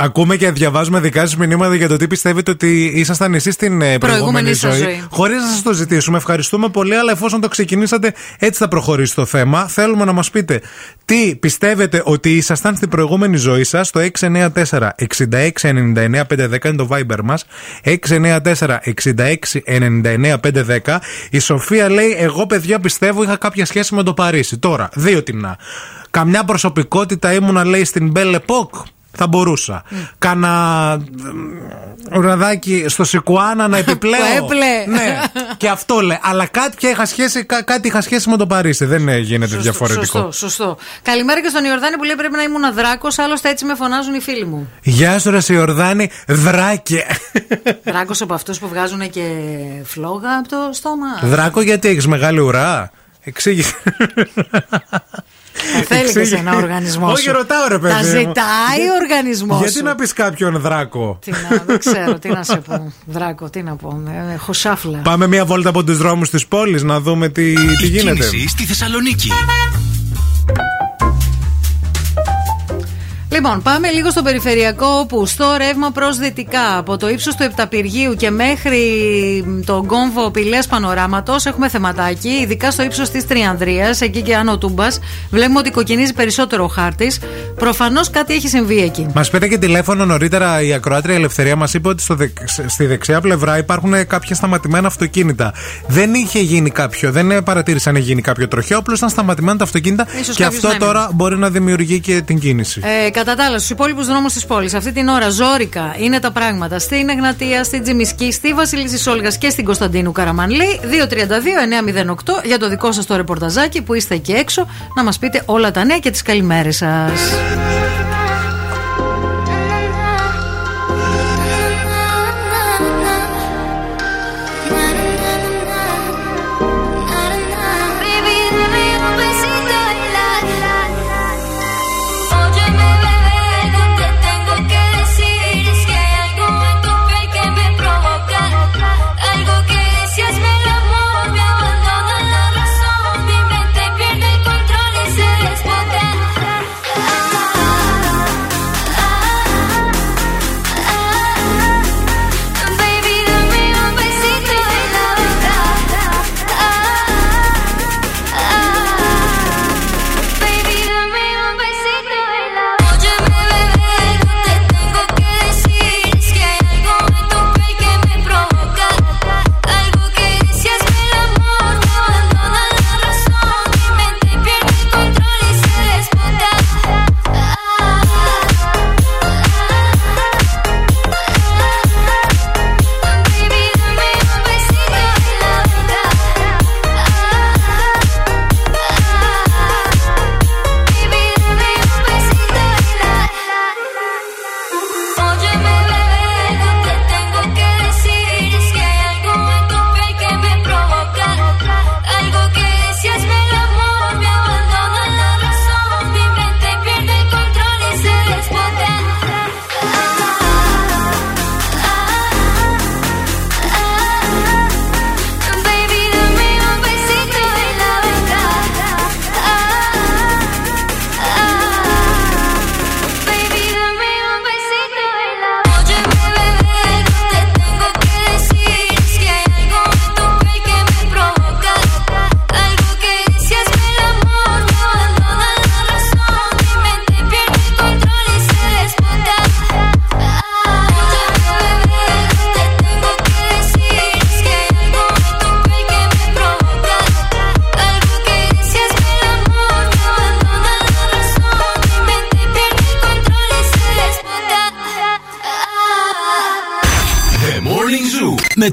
Ακούμε και διαβάζουμε δικά σας μηνύματα για το τι πιστεύετε ότι ήσασταν εσείς στην ε, προηγούμενη, Προηγούμενη σας ζωή. ζωή. Χωρίς να σας το ζητήσουμε. Ευχαριστούμε πολύ, αλλά εφόσον το ξεκινήσατε, έτσι θα προχωρήσει το θέμα. Θέλουμε να μας πείτε τι πιστεύετε ότι ήσασταν στην προηγούμενη ζωή σας. Το 694 66 99 510 είναι το Viber μας. 694 66 99 510. Η Σοφία λέει: Εγώ, παιδιά, πιστεύω είχα κάποια σχέση με το Παρίσι. Τώρα, δύο τιμνά. Καμιά προσωπικότητα ήμουνα, λέει, στην Belle Epoque. Θα μπορούσα. Κάνα ε, ραδάκι στο Σικουάνα να [LAUGHS] επιπλέω. Που έπλε. ναι, και αυτό λέει. Αλλά κάτι είχα σχέση, κά- κάτι είχα σχέση με το Παρίσι. Δεν ε, γίνεται διαφορετικό. Σωστό, σωστό. Καλημέρα και στον Ιορδάνη που λέει πρέπει να ήμουν δράκο, άλλωστε έτσι με φωνάζουν οι φίλοι μου. Γεια σου, ρε Ιορδάνη, δράκε. Δράκος από αυτούς που βγάζουν και φλόγα από το στόμα. Δράκο, γιατί έχεις μεγάλη ουρά; Εξήγησε. Τα θέλει και σε ένα οργανισμός. Όχι, σου. ρωτάω ρε παιδί. Τα μου. ζητάει ο οργανισμός. Γιατί να πεις κάποιον δράκο; Τι να, δεν ξέρω, τι να σε πω. Δράκο, τι να πω. ε, Έχω σάφλα. Πάμε μία βόλτα από τους δρόμους της πόλης να δούμε τι, τι γίνεται. Κίνηση στη Θεσσαλονίκη. Λοιπόν, πάμε λίγο στο περιφερειακό όπου στο ρεύμα προς δυτικά από το ύψος του Επταπηργείου και μέχρι τον κόμβο Πηλέα Πανοράματος έχουμε θεματάκι, ειδικά στο ύψος της Τριανδρίας, εκεί και άνω Τούμπας. Βλέπουμε ότι κοκκινίζει περισσότερο ο χάρτης. Προφανώς κάτι έχει συμβεί εκεί. Μας πήρε και τηλέφωνο νωρίτερα η ακροάτρια Ελευθερία. Μας είπε ότι στο δεξ- στη δεξιά πλευρά υπάρχουν κάποια σταματημένα αυτοκίνητα. Δεν είχε γίνει κάποιο, δεν παρατήρησαν να έχει γίνει κάποιο τροχαίο, απλώς ήταν σταματημένα τα αυτοκίνητα Ίσως και κάποιος αυτό να τώρα μπορεί να δημιουργεί και την κίνηση. Ε, κατά τα άλλα, στους υπόλοιπους δρόμους της πόλης, αυτή την ώρα ζώρικα είναι τα πράγματα στην Εγνατία, στην Τζιμισκή, στη Βασιλίση Όλγας και στην Κωνσταντίνου Καραμανλή. 232-908 για το δικό σας το ρεπορταζάκι που είστε εκεί έξω να μας πείτε όλα τα νέα και τις καλημέρες σας.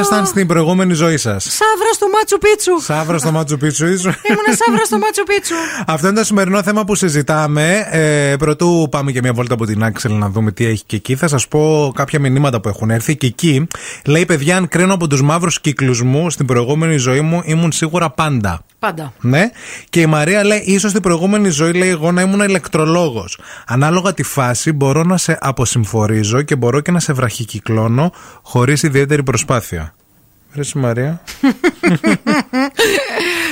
Ήσασταν στην προηγούμενη ζωή σας; Σαύρα στο Μάτσου Πίτσου. Σάβρα στο Μάτσου Πίτσου ήσου. Ήμουν σαύρα στο Μάτσου Πίτσου. Αυτό είναι το σημερινό θέμα που συζητάμε. Ε, πρωτού πάμε και μια βόλτα από την Άξελ να δούμε τι έχει και εκεί. Θα σας πω κάποια μηνύματα που έχουν έρθει. Και εκεί λέει: Παιδιά, αν κρίνω από τους μαύρους κύκλου μου, στην προηγούμενη ζωή μου ήμουν σίγουρα πάντα. Πάντα. Ναι. Και η Μαρία λέει: ίσως στην προηγούμενη ζωή, λέει εγώ, να ήμουν ηλεκτρολόγος. Ανάλογα τη φάση, μπορώ να σε αποσυμφορίζω και μπορώ και να σε βραχικυκλώνω χωρίς ιδιαίτερη προσπάθεια. Ρε εσύ, Μαρία. [LAUGHS]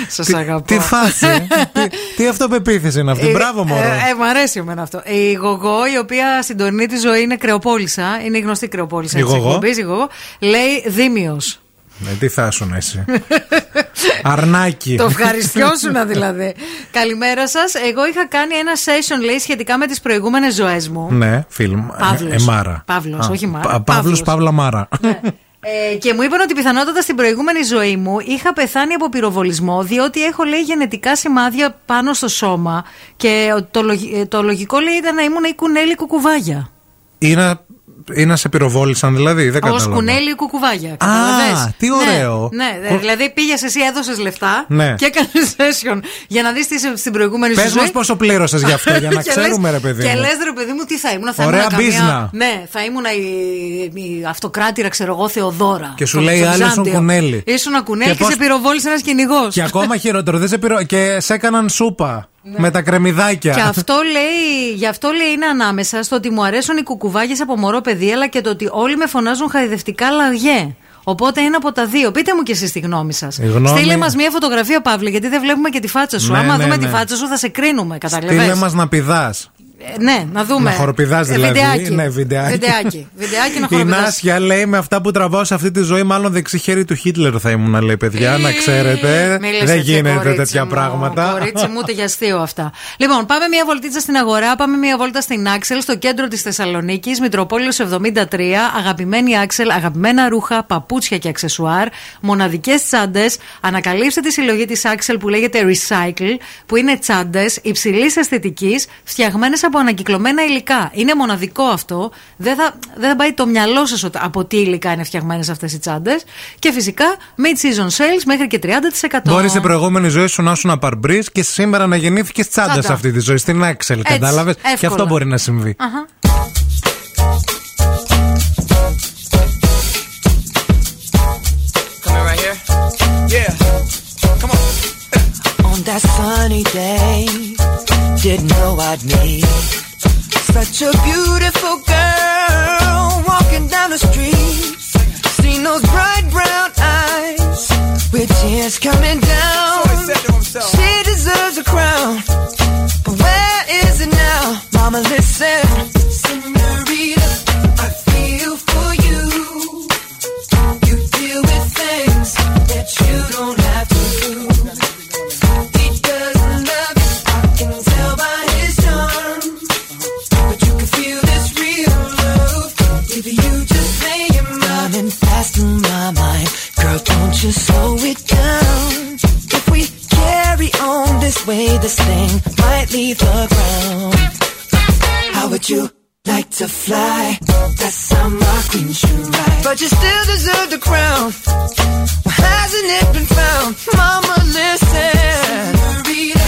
Σας αγαπώ. Τι φάση. τι, τι αυτοπεποίθηση είναι αυτή; Ε, Μπράβο, μωρό. Ε, ε, μου αρέσει εμένα αυτό. Η Γογό, η οποία στην τωρινή τη ζωή είναι κρεοπόλησα, είναι η γνωστή κρεοπόλησα Η της Γογό; εκπομπής, η Γογό, λέει Δήμιος. Ε, τι θα ήσουν εσύ. [LAUGHS] Αρνάκι. Το ευχαριστιώσουνα δηλαδή. Καλημέρα σας. Εγώ είχα κάνει ένα session, λέει, σχετικά με τις προηγούμενες ζωές μου. Ναι, φιλμ. Παύλος. Ε, ε, Μάρα. Παύλος, Α, όχι Μάρα. Πα- Παύλος. Παύλος, Παύλα Μάρα. Ε, και μου είπαν ότι πιθανότατα στην προηγούμενη ζωή μου είχα πεθάνει από πυροβολισμό, διότι έχω λέει γενετικά σημάδια πάνω στο σώμα. Και το, λογι- ε, το λογικό λέει ήταν να ήμουν η κουνέλη κουκουβάγια. Ή να, ή να σε πυροβόλησαν δηλαδή, δεν Ω κατάλαβα. κουνέλη κουκουβάγια. Καταλαβες; τι ωραίο. Ναι, ναι, δηλαδή πήγες εσύ, έδωσες λεφτά Ναι. και έκανες session για να δεις τι είσαι στην προηγούμενη σου Πες ζωή. μας πόσο πλήρωσες γι' αυτό, για να [LAUGHS] Και ξέρουμε, λες- ρε παιδί Και μου. λες, ρε παιδί μου, τι θα ήμουν. Θα Ωραία ήμουν καμία- μπίζνα. Ναι, θα ήμουν η, η αυτοκράτηρα, ξέρω εγώ, Θεοδώρα. Και σου στο- λέει στο η άλλη, Βυζάντιο. «Ήσουν κουνέλη». Ήσουν κουνέλη Και και, πώς- σε πυροβόλησε ένας κυνηγός. Και ακόμα [LAUGHS] χειρότερο, δεν σε πυρο... και σε έκαναν σούπα με τα κρεμμυδάκια. Ναι. Και αυτό λέει, γι' αυτό λέει είναι ανάμεσα στο ότι μου αρέσουν οι κουκουβάγες από μωρό παιδί, αλλά και το ότι όλοι με φωνάζουν χαϊδευτικά λαδιέ. Οπότε είναι από τα δύο. Πείτε μου και εσείς τη γνώμη σας. Η γνώμη- Στείλε μας μια φωτογραφία, Παύλη, γιατί δεν βλέπουμε και τη φάτσα σου. Ναι, Άμα ναι, δούμε ναι. τη φάτσα σου, θα σε κρίνουμε. Στείλε Καταλαβαίνετε. μας να πηδάς. ναι, να δούμε. Να χοροπηδάς Ε, δηλαδή. Βιντεάκι. Ναι, βιντεάκι. Βιντεάκι, [LAUGHS] Βιντεάκι να Η χοροπηδάς. Νάσια λέει με αυτά που τραβάω σε αυτή τη ζωή, μάλλον δεξί χέρι του Χίτλερ θα ήμουν, λέει παιδιά, να ξέρετε. Μη λες Δεν έτσι, γίνεται κορίτσι τέτοια μου. πράγματα. Κορίτσι μου, ούτε [LAUGHS] για αστείο αυτά. Λοιπόν, πάμε μια βολτίτσα στην αγορά, πάμε μια βόλτα στην Άξελ, στο κέντρο της Θεσσαλονίκης, Μητροπόλεω 73. Αγαπημένη Άξελ, αγαπημένα ρούχα, παπούτσια και αξεσουάρ, μοναδικές τσάντες. Ανακαλύψτε τη συλλογή της Άξελ που λέγεται Recycle, που είναι τσάντες υψηλής αισθητικής, φτιαγμένες από ανακυκλωμένα υλικά. Είναι μοναδικό αυτό. Δεν θα, δεν θα πάει το μυαλό σας από τι υλικά είναι φτιαγμένες αυτές οι τσάντες. Και φυσικά mid-season sales μέχρι και 30%. Μπορείς σε προηγούμενη ζωή σου να ήσουν παρμπρί και σήμερα να γεννήθηκες τσάντα Τσάντα. σε αυτή τη ζωή, στην Axel. Έτσι, Κατάλαβες; Και εύκολα. αυτό μπορεί να συμβεί. Αχα. Coming right here? Yeah. Come on. On that sunny day, didn't know I'd meet such a beautiful girl walking down the street. Seen those bright brown eyes with tears coming down. She deserves a crown, but where is it now? Mama, listen, Senorita, I feel for you. You deal with things that you don't my mind, girl, don't you slow it down. If we carry on this way, this thing might leave the ground. How would you like to fly? That's how my queen should ride. But you still deserve the crown. Hasn't it been found? Mama, listen. I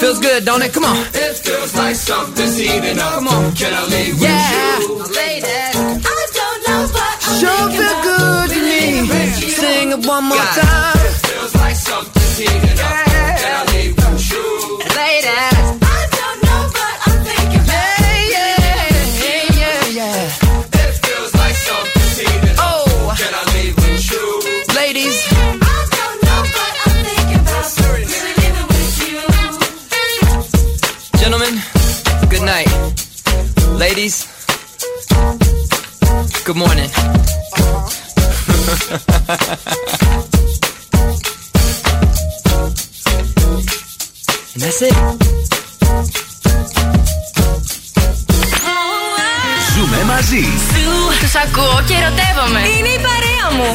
Feels good, don't it? Come on. It feels like something's heating up. Come on. Can I leave Yeah. with you? Ladies. I don't know what I'm Sure thinking feel about. good to me. Really with you. Sing it one more Guys. time. Good morning. and that's it. Ζούμε μαζί. Του ακούω και ερωτεύομαι. Είναι η παρέα μου.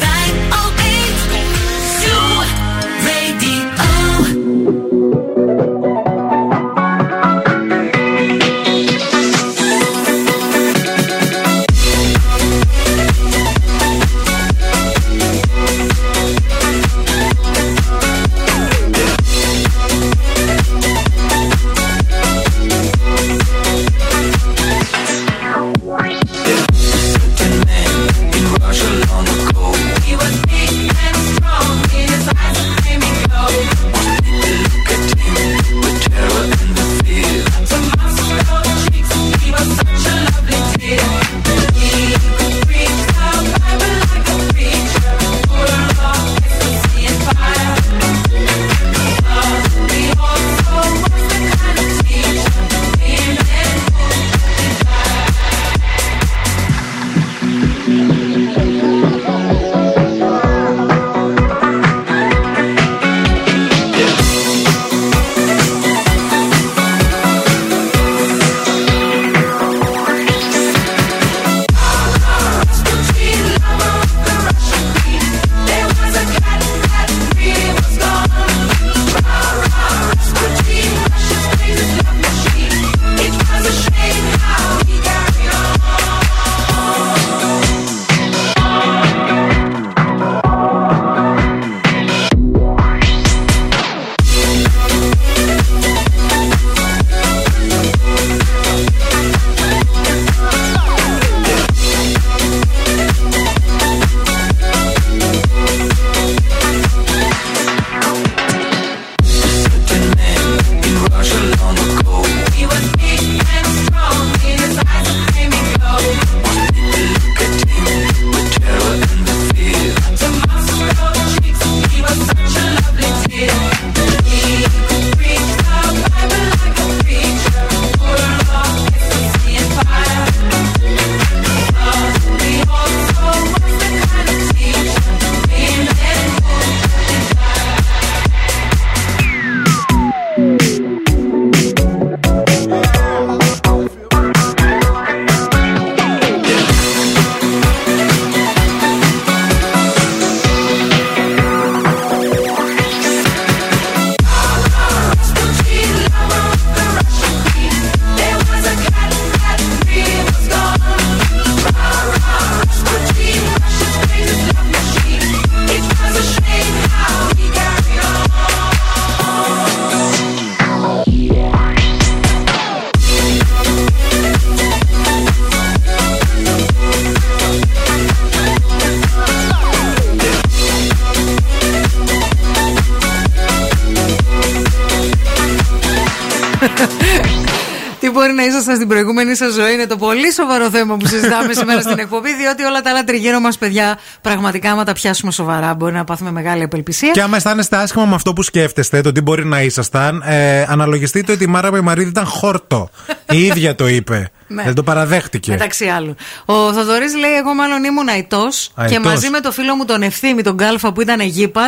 Σα ζωή είναι το πολύ σοβαρό θέμα που συζητάμε σήμερα στην εκπομπή, διότι όλα τα άλλα τριγύρω μας, παιδιά, πραγματικά, άμα τα πιάσουμε σοβαρά, μπορεί να πάθουμε μεγάλη απελπισία. Και άμα αισθάνεστε άσχημα με αυτό που σκέφτεστε, το τι μπορεί να ήσασταν, ε, αναλογιστείτε ότι η Μάρα Πεμαρίδη ήταν χόρτο. η ίδια το είπε. Ναι. Δεν το παραδέχτηκε. Μεταξύ άλλων. Ο Θοδωρής λέει: Εγώ μάλλον ήμουν αητό και Αητός. μαζί με το φίλο μου τον Ευθύμη, τον Κάλφα που ήταν [LAUGHS] Αιγύπα,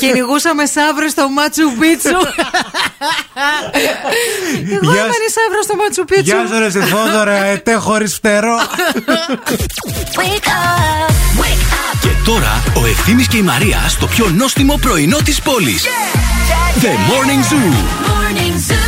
κυνηγούσαμε σαύρε στο Μάτσου Πίτσου. [LAUGHS] Εγώ Γεια ήμουν η σαύρα στο Μάτσου Πίτσου. Γεια σου ρε Σεφόδωρα, [LAUGHS] ετέ χωρίς φτερό. Και τώρα ο Ευθύμης και η Μαρία στο πιο νόστιμο πρωινό της πόλης. The Morning Zoo. Cuando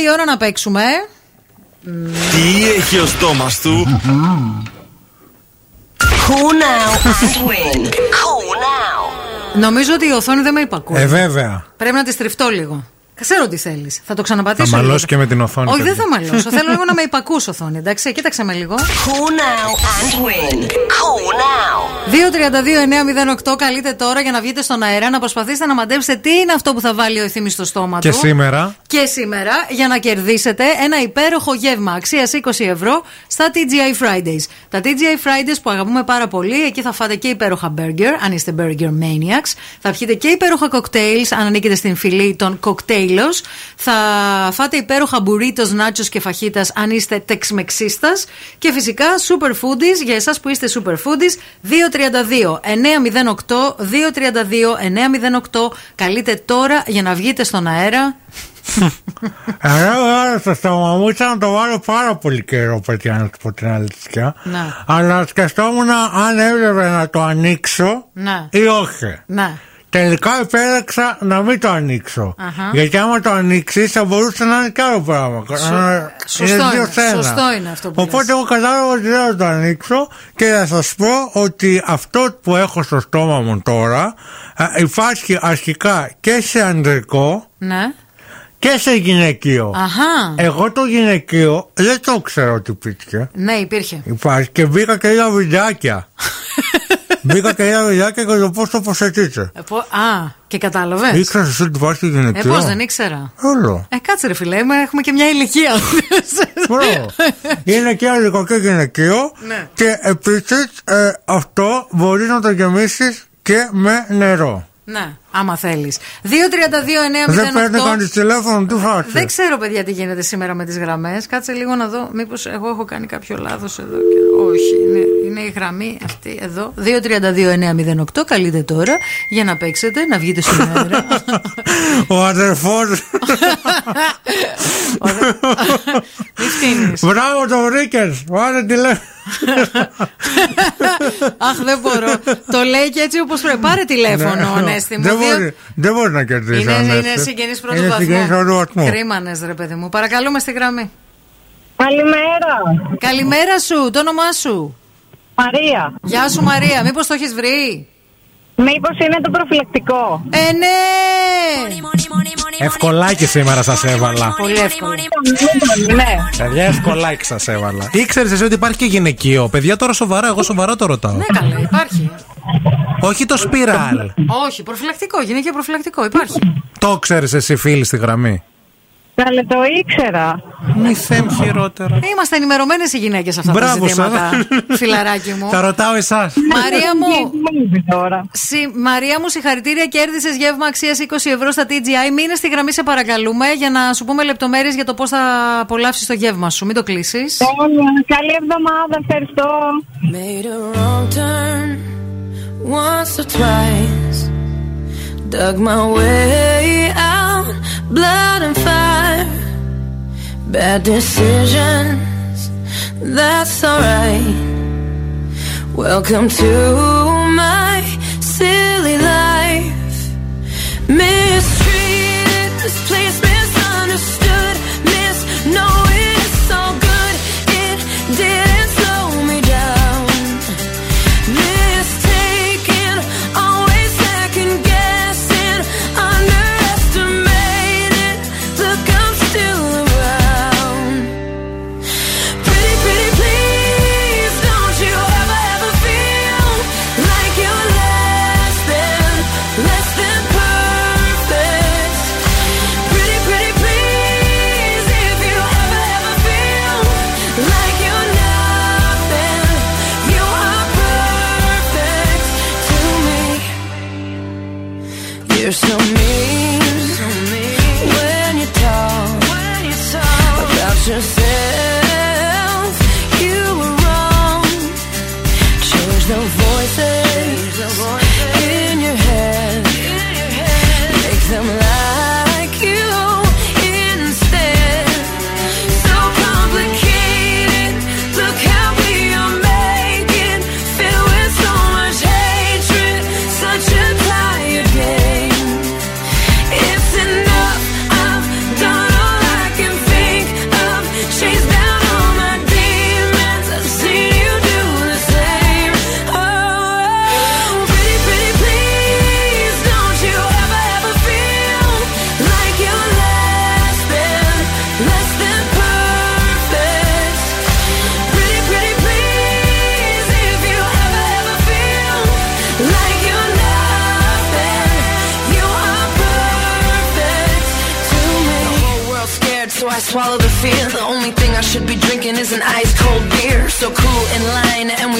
η ώρα να παίξουμε. ε. Τι έχει ο στόμας του; Cool now and win; Cool now; Νομίζω ότι η οθόνη δεν με υπακούει. Ε, βέβαια. Πρέπει να τη στριφτώ λίγο. Ξέρω τι θέλεις. Θα το Θα ξαναπατήσω. μαλώσει λίγο. και με την οθόνη. Όχι, δεν παιδιά. θα μαλώσω. Θέλω λίγο να με υπακούς οθόνη, εντάξει. Κοίταξε με λίγο. Cool now and win. Cool now. 2-32-908 καλείτε τώρα για να βγείτε στον αέρα να προσπαθήσετε να μαντέψετε τι είναι αυτό που θα βάλει ο ευθύνη στο στόμα Και του. σήμερα. Και σήμερα για να κερδίσετε ένα υπέροχο γεύμα αξίας 20 ευρώ στα TGI Fridays. Τα TGI Fridays που αγαπούμε πάρα πολύ, εκεί θα φάτε και υπέροχα burger, αν είστε burger maniacs. Θα πιείτε και υπέροχα cocktails, αν ανήκετε στην φυλή των cocktailers. Θα φάτε υπέροχα burritos, nachos και φαχίτας, αν είστε τεξμεξίστας. Και φυσικά super foodies για εσάς που είστε super foodies. 232 908 232 908. Καλείτε τώρα για να βγείτε στον αέρα. Εγώ στο στόμα μου ήταν να το βάλω πάρα πολύ καιρό, παιδιά, να του πω την αλήθεια. Να. Αλλά σκεφτόμουν αν έπρεπε να το ανοίξω Να. ή όχι. Να. Τελικά επέλεξα να μην το ανοίξω. Αχα. Γιατί άμα το ανοίξει θα μπορούσε να είναι και άλλο πράγμα. Σω- Να- σωστό είναι δύο είναι, σε ένα. σωστό είναι αυτό που Οπότε εγώ κατάλαβα ότι δεν θα το ανοίξω και θα σας πω ότι αυτό που έχω στο στόμα μου τώρα α, υπάρχει αρχικά και σε ανδρικό Ναι. και σε γυναικείο. Αχά. Εγώ το γυναικείο δεν το ξέρω ότι υπήρχε. Ναι, υπήρχε. Υπάρχει και μπήκα και είδα βιντεάκια. [LAUGHS] μπήκα και είδα βιντεάκια για το πώς το προσετείτε. Ε, πω- Α, και κατάλαβες. Ήξερα εσύ ότι υπάρχει Ε, γυναικείο. πώ δεν ήξερα. Όλο. Ε, κάτσε ρε φιλέ, μα έχουμε και μια ηλικία. Μπράβο. Είναι και αδικό και γυναικείο. Ναι. Και επίσης αυτό μπορείς να το γεμίσεις και με νερό. Ναι, άμα θέλεις. 232-908. Δεν παίρνει κανείς τηλέφωνο, τι φάση; Δεν ξέρω, παιδιά, τι γίνεται σήμερα με τις γραμμές. Κάτσε λίγο να δω. Μήπως εγώ έχω κάνει κάποιο λάθος εδώ. Και... Όχι, είναι, είναι η γραμμή αυτή εδώ. 232-908. Καλείτε τώρα για να παίξετε, να βγείτε στον αέρα. Ο αδερφός. Μη φτύνεις. Μπράβο, το βρήκες. Βάλε τηλέφωνο. Αχ, δεν μπορώ. Το λέει και έτσι όπως πρέπει. Πάρε τηλέφωνο, Ναι. Ανέστη μου. Δεν Δύο- μπορεί- Δεν μπορεί να κερδίσει. Είναι, Ανέστη. είναι συγγενή πρώτου Είναι συγγενής πρώτου βαθμού. βαθμού. Κρίμανε, ρε παιδί μου. Παρακαλούμε στη γραμμή. Καλημέρα. Καλημέρα σου, το όνομά σου; Μαρία. Γεια σου, Μαρία. Μήπως το έχεις βρει; Μήπως είναι το προφυλακτικό. Ε, ναι! Ευκολάκι σήμερα σας έβαλα. Πολύ εύκολο. Ναι. Παιδιά, ευκολάκι σας έβαλα. Ήξερες εσύ ότι υπάρχει και γυναικείο; Παιδιά, τώρα σοβαρά, εγώ σοβαρά το ρωτάω. Ναι, καλά, υπάρχει. Όχι το σπιράλ. Όχι, προφυλακτικό, γυναικείο προφυλακτικό, υπάρχει. Το ξέρεις εσύ, φίλη στη γραμμή. Καλέ, το ήξερα. Μη θέμ χειρότερα. Είμαστε ενημερωμένες οι γυναίκες σε αυτά Μπράβο τα σας. ζητήματα. Φιλαράκι μου. Τα ρωτάω εσάς. Μαρία μου, Συ- Μαρία μου, συγχαρητήρια. Κέρδισες γεύμα αξίας 20 ευρώ στα TGI. Μείνε στη γραμμή, σε παρακαλούμε, για να σου πούμε λεπτομέρειες για το πώς θα απολαύσεις το γεύμα σου. Μην το κλείσεις. Καλή εβδομάδα, ευχαριστώ. Made a wrong turn once or twice. Dug my way out, blood and fire. Bad decisions, that's alright. Welcome to my silly life. Mistreated, misplaced, misunderstood, misknowing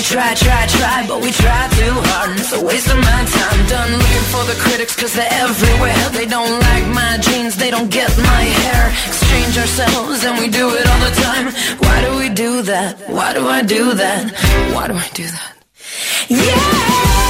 we try, try, try, but we try too hard. It's a waste of my time. Done looking for the critics, cause they're everywhere. They don't like my jeans, they don't get my hair. Exchange ourselves, and we do it all the time. Why do we do that? Why do I do that? Why do I do that? Don't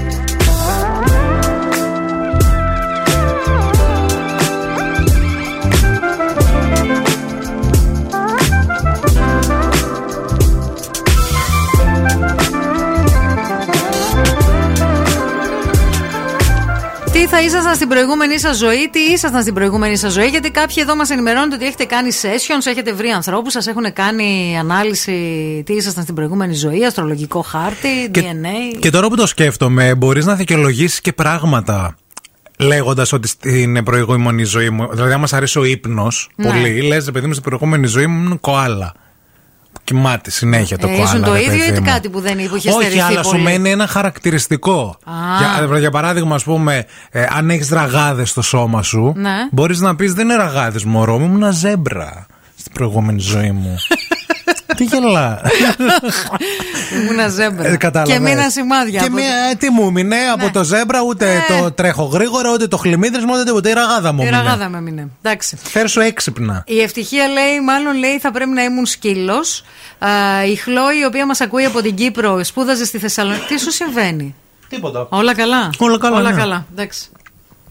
Θα ήσασταν στην προηγούμενη σας ζωή, τι ήσασταν στην προηγούμενη σας ζωή, γιατί κάποιοι εδώ μας ενημερώνουν ότι έχετε κάνει sessions, έχετε βρει ανθρώπους, σας έχουν κάνει ανάλυση τι ήσασταν στην προηγούμενη ζωή, αστρολογικό χάρτη, DNA. Και τώρα που το σκέφτομαι, μπορείς να δικαιολογήσει και πράγματα. Λέγοντας ότι στην προηγούμενη ζωή μου. Δηλαδή, αν μα αρέσει ο ύπνος Ναι. πολύ, λες, παιδί μου, στην προηγούμενη ζωή μου ήμουν κοάλα. Κοιμάται συνέχεια το Ε, κοάλα. ήσουν το ρε ίδιο παιδί ή μου. κάτι που δεν είπε, που είχε Όχι, στερηθεί αλλά σου πολύ; μένει ένα χαρακτηριστικό. Α. Για, για παράδειγμα, ας πούμε, ε, αν έχεις ραγάδες στο σώμα σου, Ναι. μπορείς να πεις δεν είναι ραγάδες, μωρό μου, ήμουν ζέμπρα στην προηγούμενη ζωή μου. [LAUGHS] Τι γελά. Ήμουνα ζέμπρα. Ε, κατάλαβες. και μείνα σημάδια. Και από- μία, ε, τι μου έμεινε από το ζέμπρα, ούτε Ναι. το τρέχω γρήγορα, ούτε το χλιμίδρισμα, ούτε τίποτα. Η ραγάδα μου Η έμεινε. ραγάδα με έμεινε. Εντάξει. Φέρ σου έξυπνα. Η ευτυχία λέει, μάλλον λέει, θα πρέπει να ήμουν σκύλος. Η Χλόη, η οποία μας ακούει από την Κύπρο, σπούδαζε στη Θεσσαλονίκη. Τι σου συμβαίνει; Τίποτα. Όλα καλά; Όλα καλά, Όλα ναι. καλά. Εντάξει.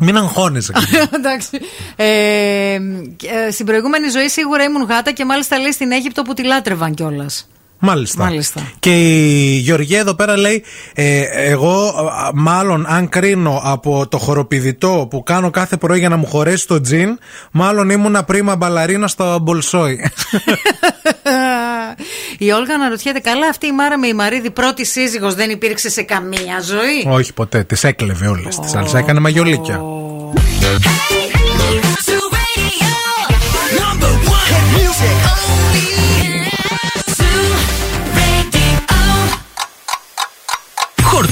Μην αγχώνεσαι. [LAUGHS] Εντάξει. Ε, και, ε, στην προηγούμενη ζωή σίγουρα ήμουν γάτα και μάλιστα λέει στην Αίγυπτο που τη λάτρευαν κιόλας. Μάλιστα. Μάλιστα. Και η Γεωργία εδώ πέρα λέει: ε, Εγώ, α, μάλλον, αν κρίνω από το χοροπηδητό που κάνω κάθε πρωί για να μου χωρέσει το τζιν, μάλλον ήμουνα πρίμα μπαλαρίνα στο Μπολσόι. [LAUGHS] η Όλγα αναρωτιέται, καλά αυτή η Μάρα με η Μαρίδη πρώτη σύζυγος δεν υπήρξε σε καμία ζωή; Όχι ποτέ. Τις έκλεβε όλες τις άλλες. Έκανε μαγιολίκια.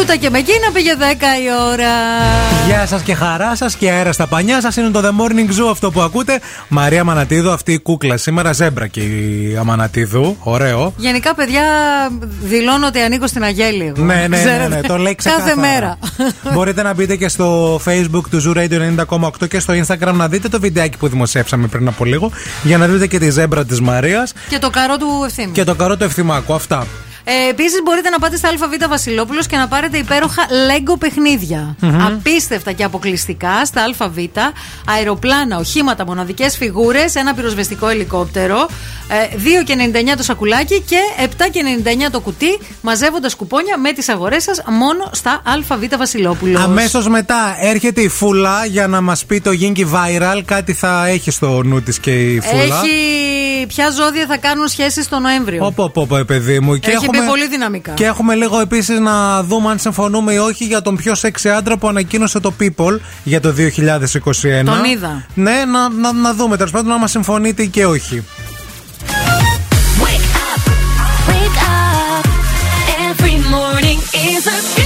Τούτα και με εκείνα πήγε 10 η ώρα. Γεια σας και χαρά σας και αέρα στα πανιά σας. Είναι το The Morning Zoo αυτό που ακούτε. Μαρία Μανατίδου, αυτή η κούκλα σήμερα. Ζέμπρα και η Αμανατίδου. Ωραίο. Γενικά, παιδιά, δηλώνω ότι ανήκω στην Αγέλη. εγώ. Ναι, ναι, ναι, Ξέρετε. ναι, το λέει Κάθε ξεκάθαρα. μέρα. Μπορείτε να μπείτε και στο Facebook του Zoo Radio 90,8 και στο Instagram να δείτε το βιντεάκι που δημοσιεύσαμε πριν από λίγο για να δείτε και τη ζέμπρα της Μαρίας Και το καρό του ευθύμη. και το καρό του ευθυμάκου. Αυτά. Ε, Επίσης, μπορείτε να πάτε στα ΑΒ Βασιλόπουλος και να πάρετε υπέροχα Lego παιχνίδια. Μμμ. Απίστευτα και αποκλειστικά στα ΑΒ. Αεροπλάνα, οχήματα, μοναδικές φιγούρες, ένα πυροσβεστικό ελικόπτερο. Ε, 2,99 το σακουλάκι και 7,99 το κουτί. Μαζεύοντας κουπόνια με τις αγορές σας μόνο στα ΑΒ Βασιλόπουλος. Αμέσως μετά έρχεται η Φούλα για να μας πει το Ginky Viral. Κάτι θα έχει στο νου της και η Φούλα. Έχει ποια ζώδια θα κάνουν σχέσεις το Νοέμβριο; Όπω, όπω, όπω, παιδί μου. Και Έχει έχουμε, πει πολύ δυναμικά. Και έχουμε λίγο επίσης να δούμε αν συμφωνούμε ή όχι για τον πιο σεξι άντρα που ανακοίνωσε το People για το 2021. Τον είδα. Ναι, να, να, να δούμε τέλος πάντων άμα συμφωνείτε και όχι. Wake up. Every morning is a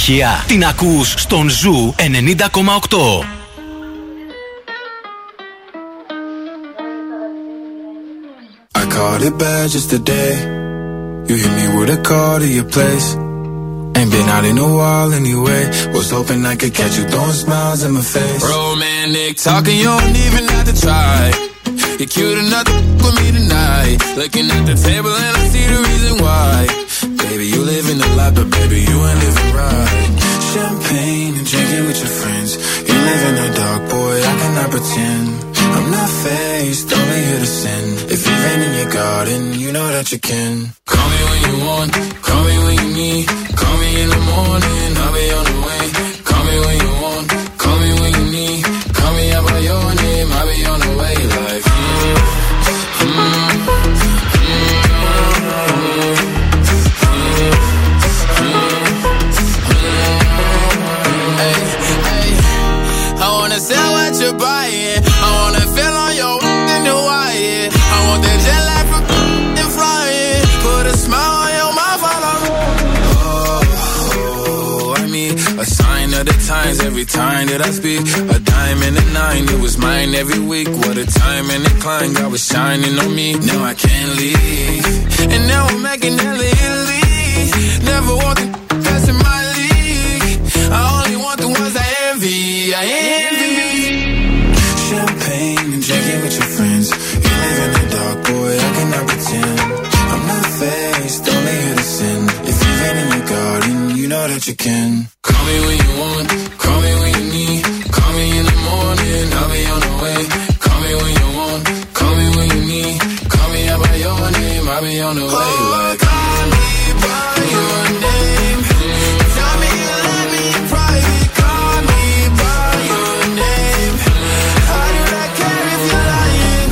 επιτυχία. Την ακούς στον Ζου 90,8. I caught it bad just today. You hit me with a call to your place. Ain't been out in a while anyway. Was hoping I could catch you throwing smiles in my face. Romantic talking, you don't even have to try. You're cute enough to f- with me tonight. Looking at the table and I see the reason why. Baby, you live in the life, but baby, you ain't living right. Champagne and drinking with your friends. You live in the dark, boy, I cannot pretend. I'm not faced, only here to sin. If you've in your garden, you know that you can. Call me when you want, call me when you need. Call me in the morning, I'll be on the way. Call me when you want, every time that I speak. A dime and a nine, it was mine every week. What a time and a climb, God was shining on me. Now I can't leave. And now I'm making hella Italy. Never want the in my league. I only want the ones I envy. I envy. Champagne and drinking with your friends. You live in the dark, boy, I cannot pretend. I'm not faced, only here to sin. If you've in your garden, you know that you can. Call me when you want, I'll be on the way. Like, Call me by your name. Tell me you love me in private. Call me by your name. How do I care if you're lying?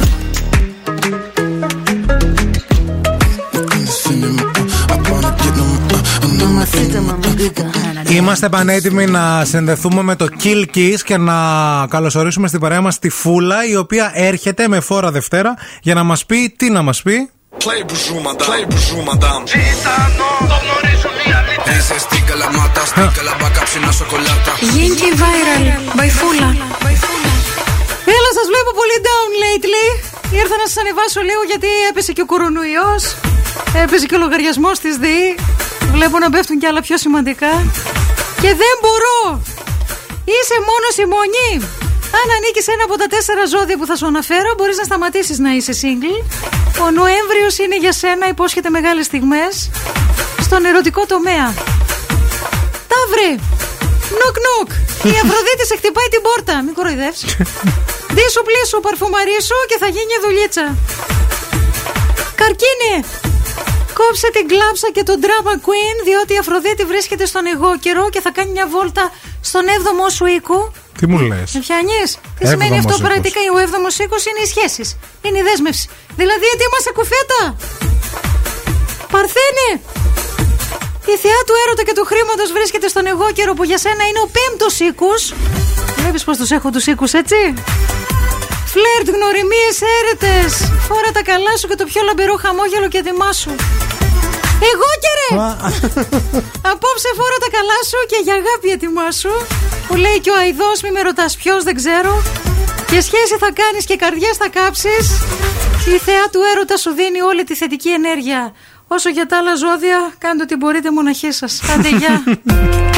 Είμαστε πανέτοιμοι να συνδεθούμε με το Kill Kiss και να καλωσορίσουμε στην παρέα μας τη Φούλα, η οποία έρχεται με φόρα Δευτέρα για να μας πει τι να μας πει. Play bonjour madame, play bonjour madame Είσαι στην καλαμάτα, στην καλαμπάκα ψινά σοκολάτα Γίνκι viral, by Φούλα. Έλα, σας βλέπω πολύ down lately. Ήρθα να σας ανεβάσω λίγο γιατί έπεσε και ο κορονοϊός Έπεσε και ο λογαριασμός της ΔΗ. Βλέπω να πέφτουν κι άλλα πιο σημαντικά. Και δεν μπορώ. Είσαι μόνος η μονή. Αν ανήκεις σε ένα από τα τέσσερα ζώδια που θα σου αναφέρω, μπορείς να σταματήσεις να είσαι single. Ο Νοέμβριος είναι για σένα, υπόσχεται μεγάλες στιγμές στον ερωτικό τομέα. Ταύρε! Νοκ νοκ! Η Αφροδίτης σε χτυπάει την πόρτα. Μην κοροϊδεύσεις. [LAUGHS] Δίσου πλήσου, παρφουμαρίσου και θα γίνει δουλίτσα. Καρκίνη! Κόψε την κλάψα και τον drama queen, διότι η Αφροδίτη βρίσκεται στον εγώ καιρό και θα κάνει μια βόλτα στον 7ο σου οίκο. Τι μου λες; Με πιάνεις; Τι σημαίνει Έβδομος αυτό οίκος. πρακτικά. Ο 7ο οίκο είναι οι σχέσεις. Είναι η δέσμευση. Δηλαδή, ετοίμασε κουφέτα. Παρθένη. Η θεά του έρωτα και του χρήματος βρίσκεται στον εγώ καιρό που για σένα είναι ο πέμπτος οίκος. Βλέπεις πώ τους έχω τους οίκους, έτσι; Φλερτ, γνωριμίες, έρετες. Φόρα τα καλά σου και το πιο λαμπερό χαμόγελο και ετοιμάσου. Εγώ και ρε! Απόψε φόρα τα καλά σου και για αγάπη ετοιμάσου. Που λέει και ο Αϊδός, μη με ρωτάς ποιος, δεν ξέρω. Και σχέση θα κάνεις και καρδιές θα κάψεις. Η θεά του έρωτα σου δίνει όλη τη θετική ενέργεια. Όσο για τα άλλα ζώδια, κάντε ό,τι μπορείτε μοναχή σας. Άντε, γεια. [LAUGHS]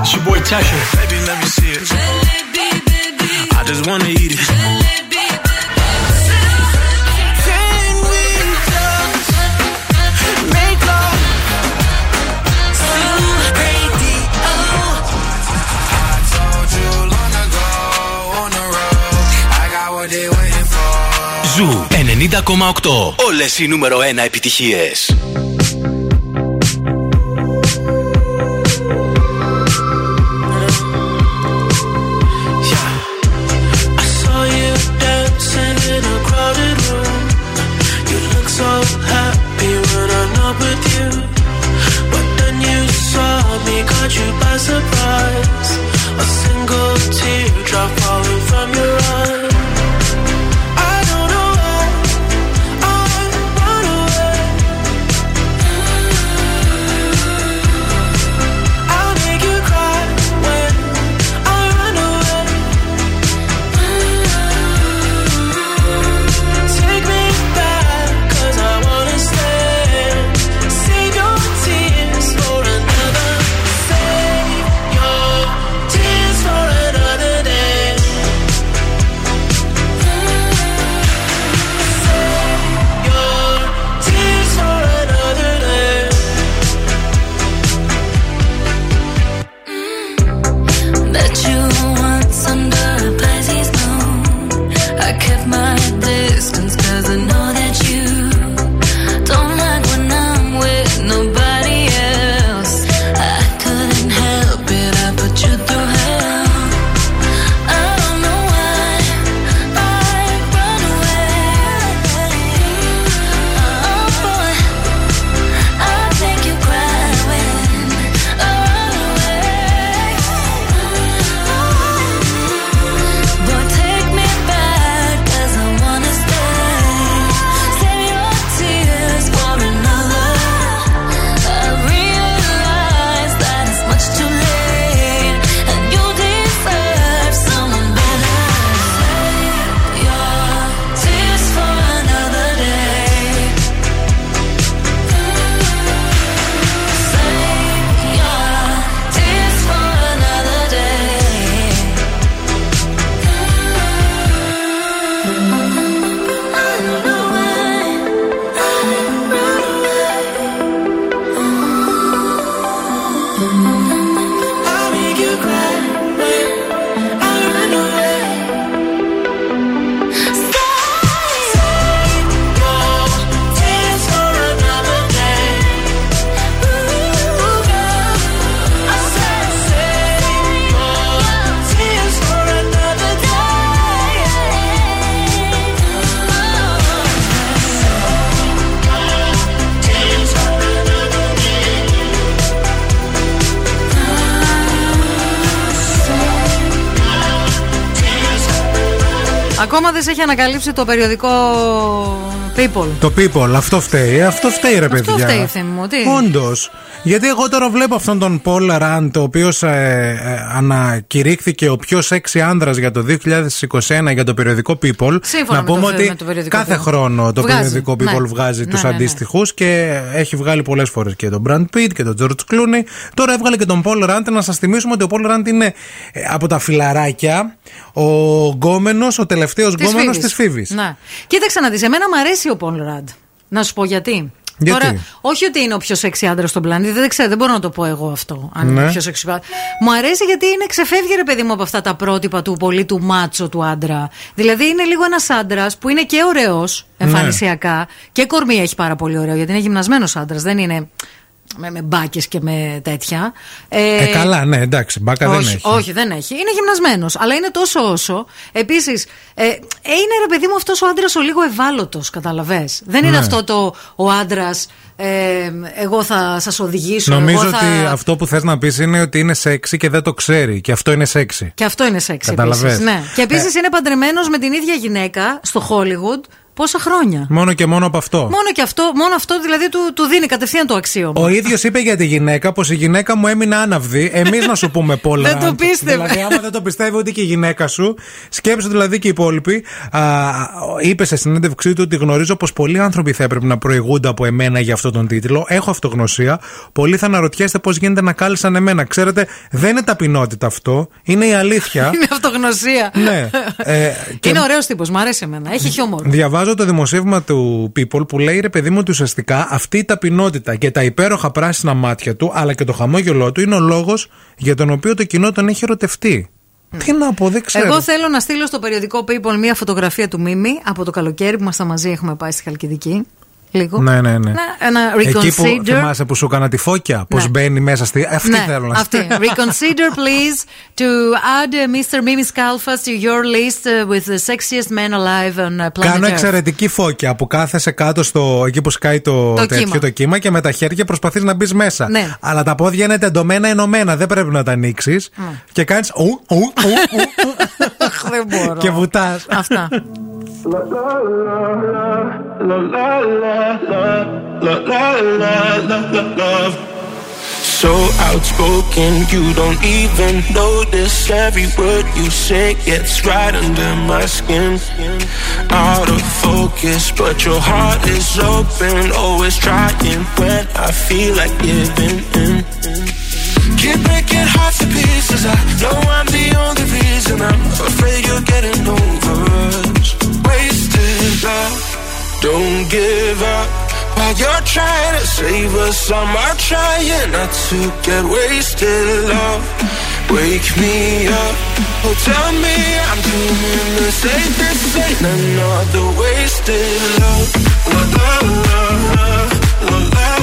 It's your boy Tesha. Baby, let me see it. I just wanna eat it. Can we just make love? Zoo Radio. I told you long ago on the road. I got what they waiting for. Ζου 90,8. Όλες οι νούμερο 1 επιτυχίες. Έχει ανακαλύψει το περιοδικό People. Το people, αυτό φταίει. Αυτό φταίει, ρε παιδιά. Αυτό φταίει, ευθύνη μου. Τι; Όντως. Γιατί εγώ τώρα βλέπω αυτόν τον Paul Rand, ο οποίος ε, ε, ανακηρύχθηκε ο πιο σεξι άνδρας για το 2021 για το περιοδικό People. Σύμφωνα να με πούμε το- ότι με το περιοδικό κάθε People. χρόνο το Βγάζει, περιοδικό People ναι. βγάζει Ναι, τους ναι, ναι. αντίστοιχους και έχει βγάλει πολλές φορές και τον Brad Pitt και τον George Clooney. Τώρα έβγαλε και τον Paul Rand. Να σας θυμίσουμε ότι ο Paul Rand είναι ε, από τα φιλαράκια ο γκόμενος, ο τελευταίος Της γκόμενος Φίβης. της Φίβης. Ναι. Κοίταξε να δεις, εμένα μου αρέσει ο Πολ Ραντ. Να σου πω γιατί. Γιατί; Τώρα, όχι ότι είναι ο πιο σεξι άντρας στον πλανήτη, δεν ξέρω, δεν μπορώ να το πω εγώ αυτό. Αν Ναι. είναι ο πιο σεξι άντρας. Μου αρέσει γιατί είναι ξεφεύγει, ρε παιδί μου, από αυτά τα πρότυπα του πολύ του μάτσο του άντρα. Δηλαδή είναι λίγο ένας άντρας που είναι και ωραίος εμφανισιακά και κορμί έχει πάρα πολύ ωραίο γιατί είναι γυμνασμένος άντρας. Δεν είναι με, με μπάκες και με τέτοια. Ε, καλά, ναι, εντάξει, μπάκα όχι, δεν έχει. όχι, δεν έχει. Είναι γυμνασμένος. Αλλά είναι τόσο όσο. Επίσης, ε, ε, είναι ρε παιδί μου αυτός ο άντρας ο λίγο ευάλωτος, καταλαβέ. Δεν είναι Ναι. αυτό το ο άντρας. Ε, εγώ θα σας οδηγήσω. Νομίζω εγώ θα... ότι αυτό που θες να πεις είναι ότι είναι σεξy και δεν το ξέρει. Και αυτό είναι σεξy. Και αυτό είναι σεξ Καταλαβες. επίσης, Ναι. Και επίσης είναι παντρεμένος με την ίδια γυναίκα στο Hollywood Πόσα χρόνια; Μόνο και μόνο από αυτό. Μόνο και αυτό, μόνο αυτό δηλαδή του, του δίνει κατευθείαν το αξίωμα. Ο ίδιος είπε για τη γυναίκα πως η γυναίκα μου έμεινε άναυδη. Εμείς να σου πούμε πολλά. Δεν το πίστευε. Δηλαδή, άμα δεν το πιστεύει ούτε και η γυναίκα σου, σκέψου δηλαδή και οι υπόλοιποι. Α, είπε σε συνέντευξή του ότι γνωρίζω πως πολλοί άνθρωποι θα έπρεπε να προηγούνται από εμένα για αυτόν τον τίτλο. Έχω αυτογνωσία. Πολλοί θα αναρωτιέστε πώ γίνεται να κάλεσαν εμένα. Ξέρετε, δεν είναι ταπεινότητα αυτό. Είναι η αλήθεια. [LAUGHS] Είναι αυτογνωσία. ναι. Ε, και Είναι ωραίος τύπος, μου αρέσει εμένα. Έχει χιούμορ. Διαβάζω το δημοσίευμα του People που λέει ρε παιδί μου ότι ουσιαστικά αυτή η ταπεινότητα και τα υπέροχα πράσινα μάτια του αλλά και το χαμόγελό του είναι ο λόγος για τον οποίο το κοινό τον έχει ερωτευτεί. Τι να πω, δεν ξέρω. Εγώ θέλω να στείλω στο περιοδικό People μία φωτογραφία του Μίμη από το καλοκαίρι που ήμασταν μαζί, έχουμε πάει στη Χαλκιδική. Λίγο. Ναι, ναι, ναι. Να- ένα Εκεί που reconsider. θυμάσαι που σου έκανα τη φώκια, πώς μπαίνει μέσα στη. Αυτή ναι, θέλω να αυτή. [LAUGHS] Reconsider, please, to add uh, Mr. Mimi Skalfas to your list uh, with the sexiest men alive on uh, planet Κάνω Earth. εξαιρετική φώκια που κάθεσαι κάτω στο, εκεί που σκάει το, Το τέτοιο κύμα. το κύμα και με τα χέρια προσπαθείς να μπεις μέσα. Ναι. Αλλά τα πόδια είναι τεντωμένα ενωμένα, δεν πρέπει να τα ανοίξεις. Και κάνεις. [LAUGHS] Δεν μπορώ. και βουτάς. Αυτά. So outspoken, you don't even notice every word you say gets right under my skin. Out of focus, but your heart is open, always trying when I feel like giving in. Keep breaking hearts to pieces. I know I'm the only reason. I'm afraid you're getting over us. Wasted love, don't give up. While you're trying to save us, I'm trying not to get wasted. Love, wake me up. Oh, tell me I'm doing the safest. Ain't another wasted love. La la la la la la.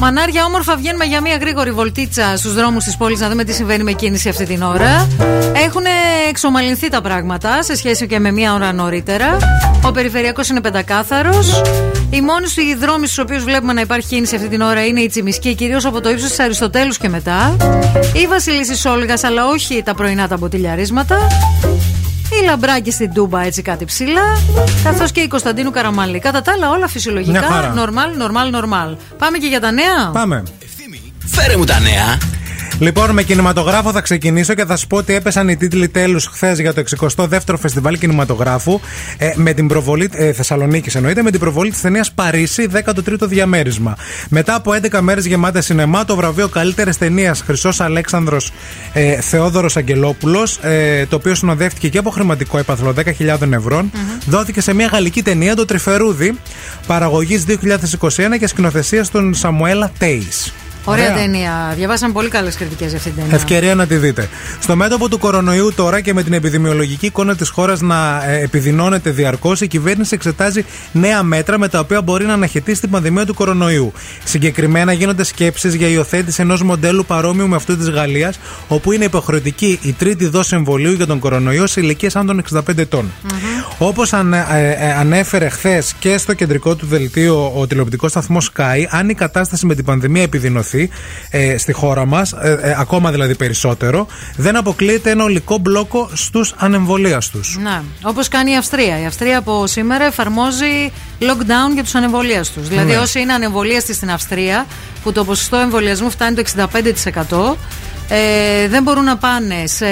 Μανάρια, όμορφα βγαίνουμε για μια γρήγορη βολτίτσα στους δρόμους της πόλης να δούμε τι συμβαίνει με κίνηση αυτή την ώρα. Έχουν εξομαλυνθεί τα πράγματα σε σχέση και με μία ώρα νωρίτερα. Ο περιφερειακός είναι πεντακάθαρος. Οι μόνοι οι δρόμοι στους οποίους βλέπουμε να υπάρχει κίνηση αυτή την ώρα είναι η Τσιμισκή, κυρίως από το ύψος της Αριστοτέλους και μετά. Η Βασιλίση Όλγας, αλλά όχι τα πρωινά τα μποτιλιαρίσματα. Η Λαμπράκη στην Τούμπα, έτσι κάτι ψηλά. Καθώς και η Κωνσταντίνου Καραμαλή. Κατά τα άλλα, όλα Μια φυσιολογικά. χαρά. Νορμάλ, νορμάλ, νορμάλ. Πάμε και για τα νέα. Πάμε. Φέρε μου τα νέα. Λοιπόν, με κινηματογράφο θα ξεκινήσω και θα σου πω ότι έπεσαν οι τίτλοι τέλους χθες για το 62ο Φεστιβάλ Κινηματογράφου ε, με την προβολή. Ε, Θεσσαλονίκης εννοείται, με την προβολή της ταινίας Παρίσι, 13ο διαμέρισμα. Μετά από 11 μέρες γεμάτε σινεμά, το βραβείο καλύτερης ταινίας Χρυσός Αλέξανδρος ε, Θεόδωρος Αγγελόπουλος, ε, το οποίο συνοδεύτηκε και από χρηματικό έπαθλο 10.000 ευρώ, δόθηκε σε μια γαλλική ταινία, το Τρυφερούδι, παραγωγής 2021 και σκηνοθεσίας των Σαμουέλα Τέις. Ωραία, ταινία. Διαβάσαμε πολύ καλές κριτικές για αυτή την ταινία. Ευκαιρία να τη δείτε. Στο μέτωπο του κορονοϊού τώρα και με την επιδημιολογική εικόνα της χώρας να ε, επιδεινώνεται διαρκώς, η κυβέρνηση εξετάζει νέα μέτρα με τα οποία μπορεί να αναχαιτήσει την πανδημία του κορονοϊού. Συγκεκριμένα γίνονται σκέψεις για υιοθέτηση ενός μοντέλου παρόμοιου με αυτού της Γαλλίας, όπου είναι υποχρεωτική η τρίτη δόση εμβολίου για τον κορονοϊό σε ηλικίες άνω των 65 ετών. Όπως ανέφερε χθες και στο κεντρικό του δελτίο ο τηλεοπτικός σταθμός Sky, αν η κατάσταση με την πανδημία επιδεινωθεί ε, στη χώρα μας, ακόμα δηλαδή περισσότερο, δεν αποκλείεται ένα ολικό μπλόκο στους ανεμβολίαστου. Ναι, όπως κάνει η Αυστρία. Η Αυστρία από σήμερα εφαρμόζει lockdown για τους ανεμβολίαστου. Δηλαδή, Ναι. όσοι είναι ανεμβολίαστοι στην Αυστρία, που το ποσοστό εμβολιασμού φτάνει το 65%, ε, δεν μπορούν να πάνε σε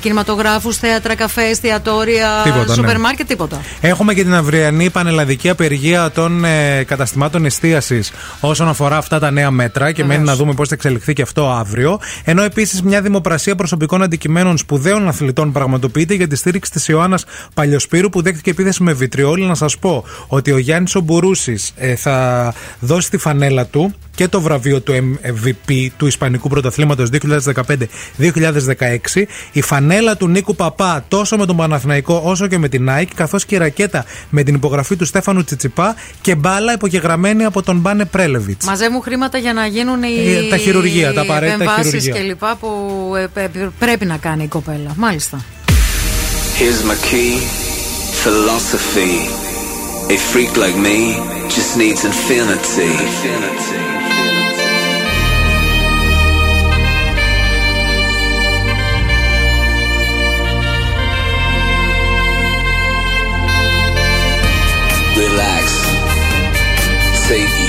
κινηματογράφους, θέατρα, καφές, εστιατόρια, Τίποτα, ναι. σούπερ μάρκετ, τίποτα. Έχουμε και την αυριανή πανελλαδική απεργία των ε, καταστημάτων εστίασης όσον αφορά αυτά τα νέα μέτρα και μένει να δούμε πώς θα εξελιχθεί και αυτό αύριο. Ενώ επίσης μια δημοπρασία προσωπικών αντικειμένων σπουδαίων αθλητών πραγματοποιείται για τη στήριξη της Ιωάννας Παλιοσπύρου που δέχτηκε επίθεση με βιτριόλη. Να σας πω ότι ο Γιάννης Ομπουρούσης θα δώσει τη φανέλα του και το βραβείο του MVP του Ισπανικού Πρωταθλήματος 2015-2016. Η φανέλα του Νίκου Παπά τόσο με τον Παναθηναϊκό όσο και με την Nike, καθώς και η ρακέτα με την υπογραφή του Στέφανου Τσιτσιπά και μπάλα υπογεγραμμένη από τον Μπάνε Πρέλεβιτς. Μαζεύουν χρήματα για να γίνουν οι Ε, τα χειρουργεία, τα απαραίτητα επεμβάσεις χειρουργεία. και λοιπά που ε, πε- πρέπει να κάνει η κοπέλα. Μάλιστα. Here's my key, philosophy. A freak like me just needs infinity. Relax.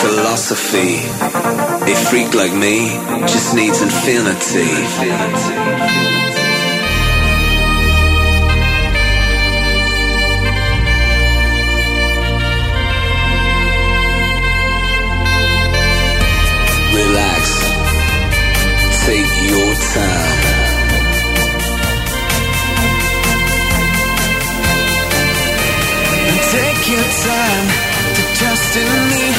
philosophy. A freak like me just needs infinity. Relax, take your time. Take your time destiny,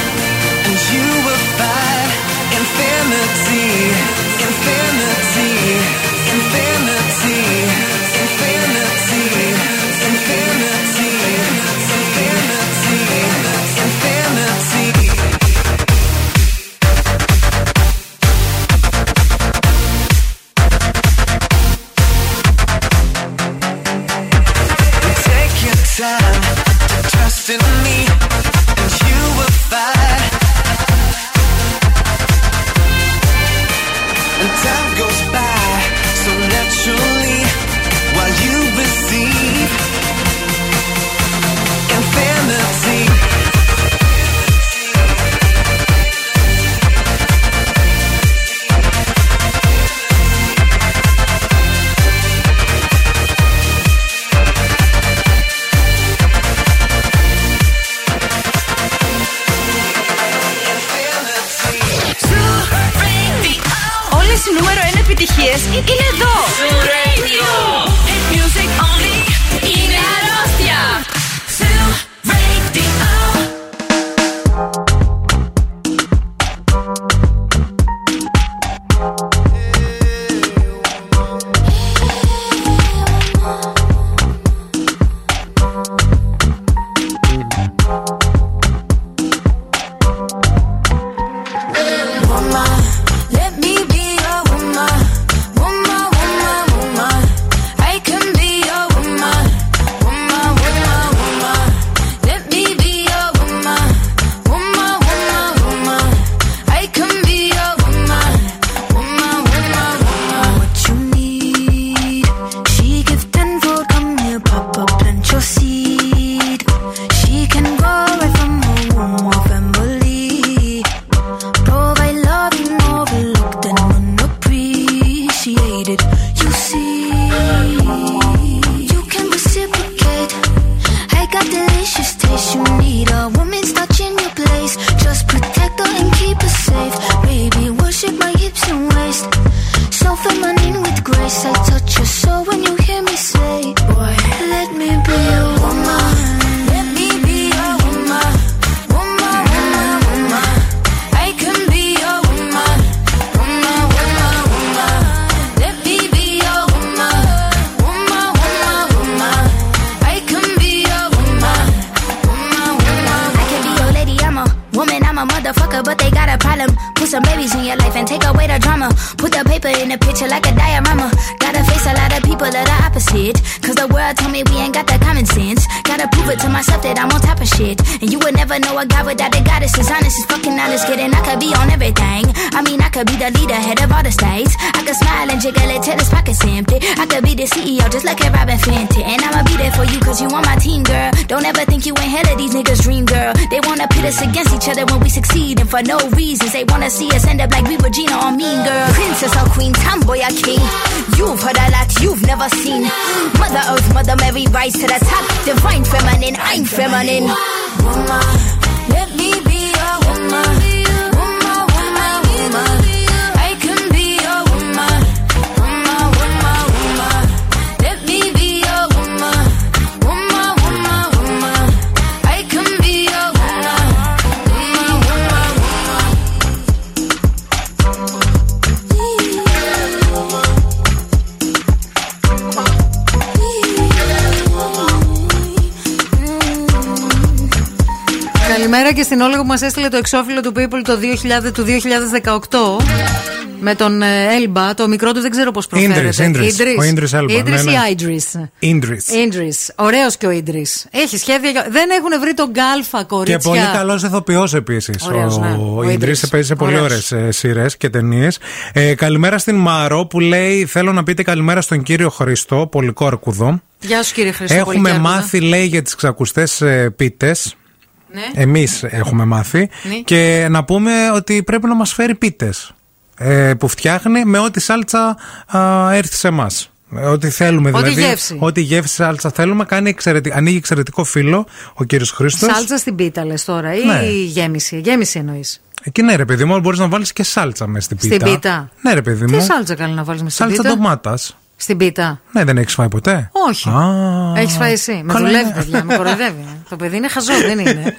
and you I no έστειλε το εξώφυλλο του People το 2000, του 2018. Με τον ε, Έλμπα, το μικρό του δεν ξέρω πώς προφέρεται. Ίντρις, Ίντρις. Ο Ίντρις Έλμπα, Ίντρις ναι, ή ναι. Άιντρις; Ίντρις. Ίντρις. Ωραίος και ο Ίντρις. Έχει σχέδια. για- Δεν έχουν βρει τον Γκάλφα, κορίτσια. Και πολύ καλός ηθοποιός επίσης. Ωραίος, ναι. Ο Ο Ιντρί Ίντρις. παίζει σε πολύ ωραίες Ωραίος. σειρές και ταινίες. Ε, καλημέρα στην Μαρό που λέει: Θέλω να πείτε καλημέρα στον κύριο Χριστό, Πολυκόρκουδο. Γεια σου κύριε Χρήστο. Έχουμε Πολυκέρδονα. μάθει, λέει, για τις ξακουστές πίτες. Ναι. Εμείς έχουμε μάθει. Ναι. Και να πούμε ότι πρέπει να μας φέρει πίτες. Ε, που φτιάχνει με ό,τι σάλτσα α, έρθει σε εμάς. Ό,τι θέλουμε Ό,τι δηλαδή. γεύση. Ό,τι γεύση σάλτσα θέλουμε. Κάνει εξαιρετι... Ανοίγει εξαιρετικό φύλλο ο κύριος Χρήστος. Σάλτσα στην πίτα λες τώρα ή Ναι. γέμιση. Γέμιση εννοείς. Εκεί ναι, ρε παιδί μου, μπορείς να βάλεις και σάλτσα με στην πίτα. Στην πίτα. Ναι, ρε παιδί μου. Τι σάλτσα καλή να βάλεις με στην Σάλτσα πίτα; ντομάτας. Στην πίτα. Ναι, δεν έχεις φάει ποτέ; Όχι. Α, Έχεις φάει εσύ; Με καλά δουλεύει, είναι. παιδιά. Με κοροϊδεύει. Το παιδί είναι χαζό, δεν είναι.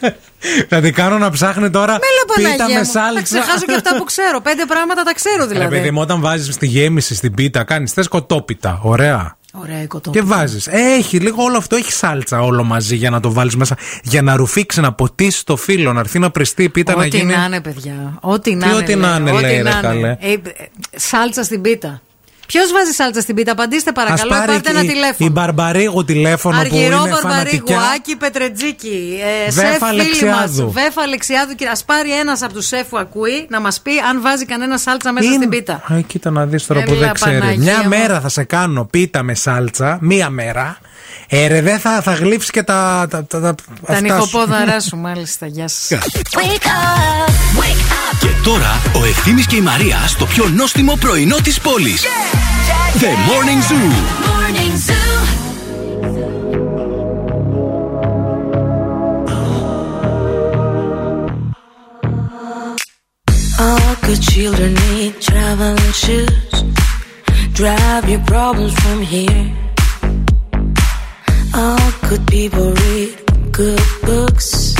Δηλαδή κάνω να ψάχνει τώρα Μέλα πίτα Παναγία με μου. Θα σάλτσα. ξεχάσω και αυτά που ξέρω. Πέντε πράγματα τα ξέρω Ρε δηλαδή. παιδί μου, όταν βάζεις στη γέμιση στην πίτα, κάνεις θες κοτόπιτα. Ωραία. Ωραία η κοτόπιτα. Και βάζεις. Έχει λίγο όλο αυτό, έχει σάλτσα όλο μαζί για να το βάλεις μέσα. Για να ρουφήξει, να ποτίσει το φύλλο, να έρθει να πριστεί η πίτα να Ό,τι γίνει. να είναι, παιδιά. Ό,τι να Τι είναι. ό,τι να είναι, Ό,τι λέει, ρε, να είναι. καλέ. Ε, ε, Σάλτσα στην πίτα. Ποιος βάζει σάλτσα στην πίτα, απαντήστε Ας παρακαλώ. πάρει Πάρτε ένα η- τηλέφωνο. Η Μπαρμπαρίγου τηλέφωνο που Αργυρό είναι Μπαρμπαρίγου, φανατικιά. Άκη Πετρετζίκη, ε, Βέφα σεφ φίλοι Αλεξιάδου. μας, Βέφα Αλεξιάδου. Και ας πάρει ένας από τους σεφ που ακούει να μας πει αν βάζει κανένα σάλτσα μέσα Είναι- στην πίτα. Ε, κοίτα να δεις τώρα που Έλα, δεν ξέρει. Παναγία Μια μου. μέρα θα σε κάνω πίτα με σάλτσα, μία μέρα. Ε, ρε, δεν θα, θα γλύψεις και τα. Τα, τα, τα, Τα αυτά σου. νυχοπόδαρά σου, [LAUGHS] μάλιστα. Γεια σας. Και τώρα ο Ευθύμης και η Μαρία στο πιο νόστιμο πρωινό της πόλης. The Morning Zoo. All good children need traveling shoes. Drive your problems from here. All good people read good books.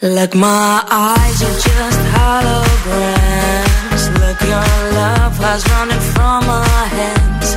Like my eyes are just holograms. Look, your love has running from my hands,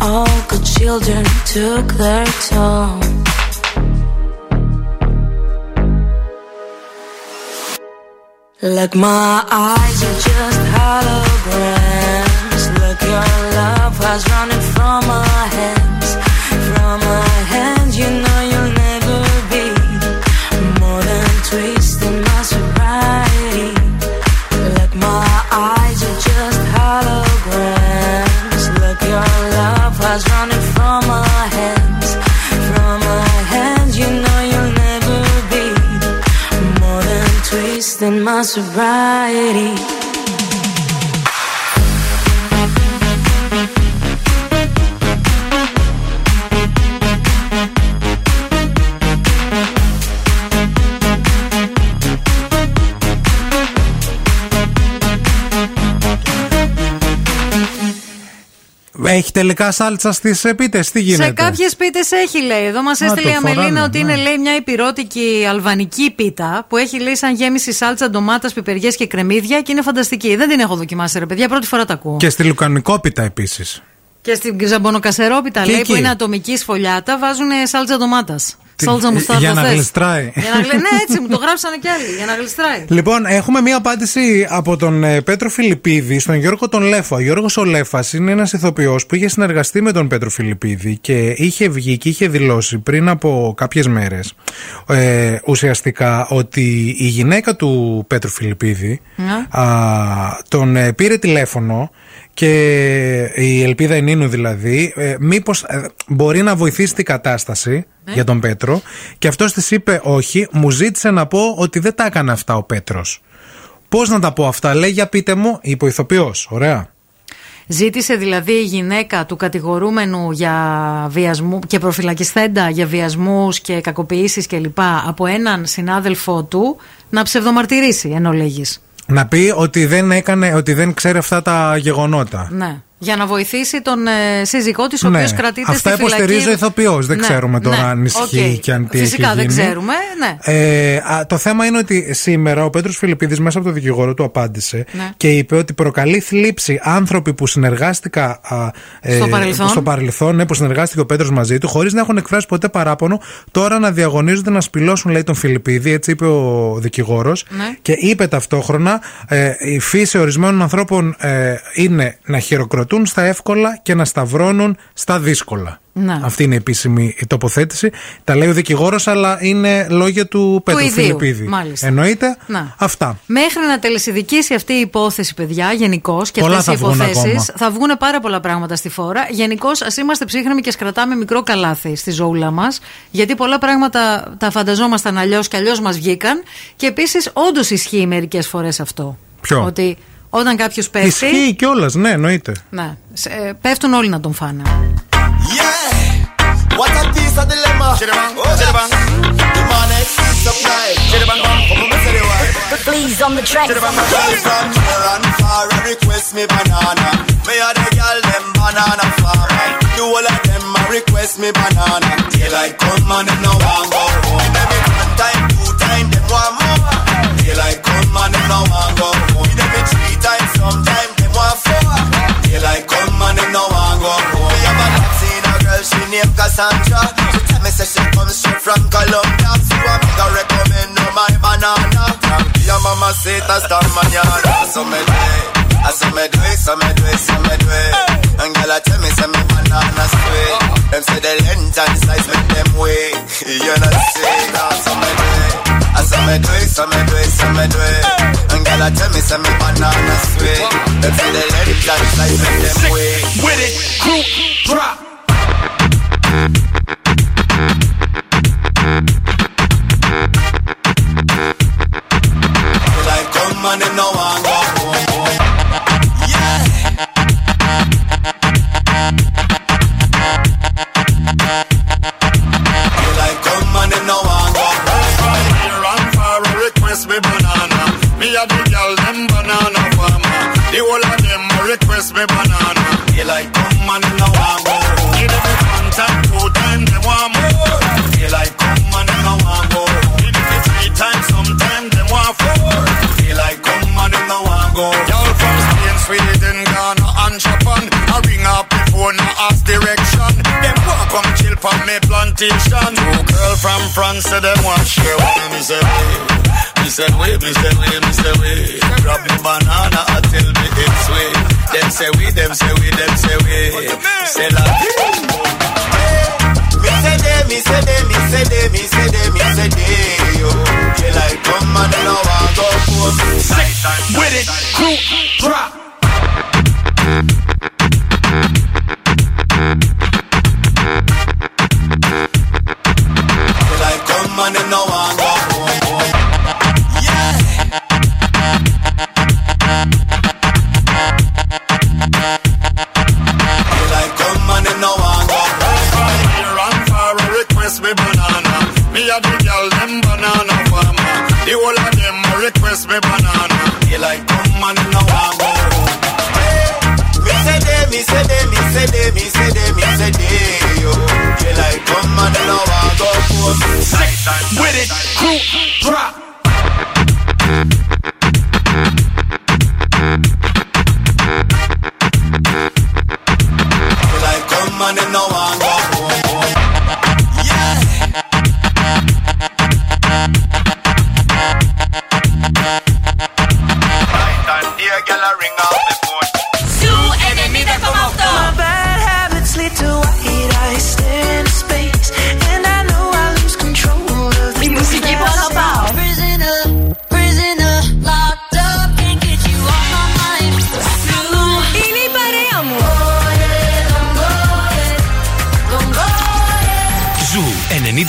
All good children took their toll. Like my eyes are just holograms. Look, your love has running from my hands, from my hands. You know you'll never be more than twisting my sobriety. Έχει τελικά σάλτσα στις πίτε, τι γίνεται; Σε κάποιες πίτες έχει, λέει. Εδώ μας έστειλε η το φοράνε, Αμελίνα ότι ναι. είναι, λέει, μια υπηρώτικη αλβανική πίτα που έχει, λέει, σαν γέμιση σάλτσα, ντομάτας, πιπεριές και κρεμμύδια και είναι φανταστική. Δεν την έχω δοκιμάσει, ρε παιδιά, πρώτη φορά τα ακούω. Και στη λουκανικόπιτα επίσης. Και στην ζαμπονοκασερόπιτα, Και λέει, εκεί. που είναι ατομική σφολιάτα, βάζουν σάλτσα ντομάτας. Σάλτσα μουστάρδα. Για να θες. γλιστράει. Για να γλι- [LAUGHS] Ναι, έτσι μου το γράψανε κι άλλοι. Για να γλιστράει. Λοιπόν, έχουμε μία απάντηση από τον ε, Πέτρο Φιλιππίδη στον Γιώργο τον Λέφα. Ο Γιώργος ο Λέφας είναι ένας ηθοποιός που είχε συνεργαστεί με τον Πέτρο Φιλιππίδη και είχε βγει και είχε δηλώσει πριν από κάποιες μέρες ε, ουσιαστικά ότι η γυναίκα του Πέτρου Φιλιππίδη Ναι. α, τον ε, πήρε τηλέφωνο και η Ελπίδα Ενίνου δηλαδή, ε, μήπως ε, μπορεί να βοηθήσει την κατάσταση για τον Πέτρο και αυτός της είπε όχι, μου ζήτησε να πω ότι δεν τα έκανε αυτά ο Πέτρος. Πώς να τα πω αυτά, λέει για πείτε μου, είπε ο ηθοποιός, ωραία. Ζήτησε δηλαδή η γυναίκα του κατηγορούμενου για βιασμού και προφυλακισθέντα για βιασμούς και κακοποιήσεις κλπ. από έναν συνάδελφό του να ψευδομαρτυρήσει εν ολίγοις. Να πει ότι δεν έκανε, ότι δεν ξέρει αυτά τα γεγονότα. Ναι. Για να βοηθήσει τον ε, σύζυγό της, ο Ναι. οποίος κρατείται Αυτά στη φυλακή. υποστηρίζει ο ηθοποιός. Δεν Ναι, ξέρουμε τώρα ναι. αν ισχύει Οκ. και αν τι Φυσικά έχει δεν γίνει. ξέρουμε. Ναι. Ε, α, το θέμα είναι ότι σήμερα ο Πέτρος Φιλιππίδης μέσα από το δικηγόρο του απάντησε Ναι. και είπε ότι προκαλεί θλίψη άνθρωποι που συνεργάστηκα α, ε, Στο παρελθόν. στο παρελθόν, ναι, που συνεργάστηκε ο Πέτρος μαζί του, χωρίς να έχουν εκφράσει ποτέ παράπονο, τώρα να διαγωνίζονται να σπηλώσουν, λέει, τον Φιλιππίδη, έτσι είπε ο δικηγόρος. Ναι. Και είπε ταυτόχρονα, ε, η φύση ορισμένων ανθρώπων ε, είναι να χειροκροτούν στα εύκολα και να σταυρώνουν στα δύσκολα. Ναι. Αυτή είναι η επίσημη τοποθέτηση. Τα λέει ο δικηγόρος, αλλά είναι λόγια του Πέτρου ιδίου, Φιλιππίδη. μάλιστα. Εννοείται. Να. Αυτά. Μέχρι να τελεσιδικήσει αυτή η υπόθεση, παιδιά, γενικώς και Πολλά αυτές οι θα βγουν υποθέσεις, ακόμα. θα βγουν πάρα πολλά πράγματα στη φόρα. Γενικώς, ας είμαστε ψύχρεμοι και σκρατάμε μικρό καλάθι στη ζωούλα μας, γιατί πολλά πράγματα τα φανταζόμασταν αλλιώς και αλλιώς μας βγήκαν. Και επίσης, όντως ισχύει μερικές φορές αυτό. Ποιο; Ότι όταν κάποιο πέφτει. Ισχύει κιόλα, ναι, εννοείται. Ναι, σε- ε, πέφτουν όλοι να τον φάνε. What a piece of dilemma. Oh, yes. The man is supply. Come on, say the word. Please on the track. Girl from near and far a request me banana. Me a the girl them banana farmer. The whole of them a request me banana. Daylight come and them no want go home. Them it one time, two time, them want more. Daylight come and them no want go home. Them it three times, sometime them want four. Daylight come and them no want go home. Me have a taxi in a girl, she named Cassandra. She tell me say she comes straight from Colombia. So I make her recommend her my banana. Your mama say it hasta mañana. So me do I so me do it, so me do it, so me do it. And girl I tell me say me banana sweet. Them say the length and size make them wait. [LAUGHS] You know see that, so me do it. I so me do it, so me do it, so me do it. And girl I tell me say me banana sweet. Them say the and size make them wait. With it, crew, drop. The whole of them request me banana. They like come and no want go. Give them one time, two time, them want more. They like come and no want go. Give them three times, sometime them want four. They like come and no want go. Y'all from Spain, Sweden, Ghana and Japan. I ring up the phone, I ask direction. From me plantation. Two girl from France, say them want share with me. Me say wait, me say wait, me say wait, me say wait. Grab the banana until me it's sweet. Them say we, them say we, them say we. Say la. Me say they, me say they, me say they, me say they, me say they, yo. They like come and them no want go home. With it, crew, drop. and them no one go Yeah. Come and no go come and no go say they, me say they, me say they, me say they, say yo. Girl, like come and them no with it, crew drop. Like no go home. Yeah. Right on, gal, ring out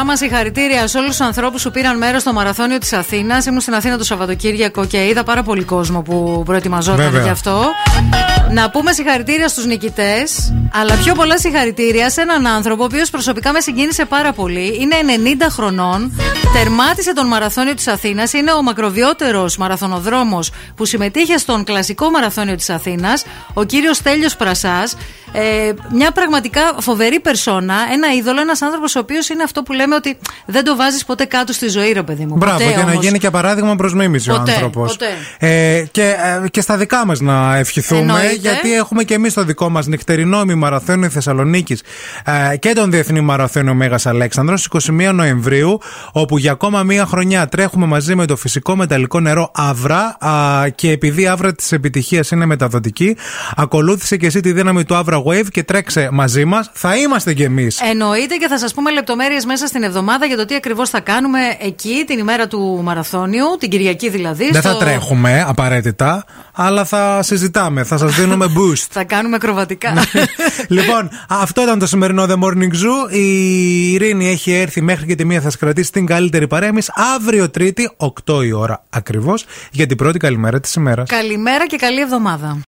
Φιλιά μας, συγχαρητήρια σε όλους τους ανθρώπους που πήραν μέρος στο μαραθώνιο της Αθήνας. Ήμουν στην Αθήνα το Σαββατοκύριακο και είδα πάρα πολύ κόσμο που προετοιμαζόταν γι' αυτό. Να πούμε συγχαρητήρια στους νικητές, αλλά πιο πολλά συγχαρητήρια σε έναν άνθρωπο ο οποίος προσωπικά με συγκίνησε πάρα πολύ. Είναι 90 χρονών, τερμάτισε τον μαραθώνιο της Αθήνας, είναι ο μακροβιότερος μαραθωνοδρόμος που συμμετείχε στον κλασικό μαραθώνιο της Αθήνας, ο κύριος Τέλιο Πρασάς, ε, μια πραγματικά φοβερή περσόνα, ένα είδωλο, ένας άνθρωπος ο οποίος είναι αυτό που λέμε ότι δεν το βάζεις ποτέ κάτω στη ζωή, ρε παιδί μου. Μπράβο, ποτέ, και να γίνει και παράδειγμα προς μίμηση ο άνθρωπος. Ε, και, ε, και στα δικά μας να ευχηθούμε, γιατί έχουμε και εμείς το δικό μας νυχτερινό ημιμαραθώνιο Θεσσαλονίκης ε, και τον Διεθνή Μαραθώνιο Μέγας Αλέξανδρος στι 21 Νοεμβρίου, όπου για ακόμα μία χρονιά τρέχουμε μαζί με το φυσικό μεταλλικό νερό Αύρα και επειδή Αύρα της επιτυχίας είναι μεταδοτική, ακολούθησε και εσύ τη δύναμη του Αύρα Wave και τρέξε μαζί μας. Θα είμαστε κι εμείς. Εννοείται και θα σας πούμε λεπτομέρειες μέσα στην εβδομάδα για το τι ακριβώς θα κάνουμε εκεί την ημέρα του μαραθώνιου, την Κυριακή δηλαδή. Δεν στο... θα τρέχουμε απαραίτητα, αλλά θα συζητάμε, θα σας δίνουμε [LAUGHS] boost. θα κάνουμε κροβατικά. Ναι. λοιπόν, αυτό ήταν το σημερινό The Morning Zoo. Η Ειρήνη έχει έρθει μέχρι και τη μία, θα σα κρατήσει την καλύτερη παρέα. Εμείς αύριο Τρίτη, 8 η ώρα ακριβώς, για την πρώτη καλημέρα της ημέρας. Καλημέρα και καλή εβδομάδα.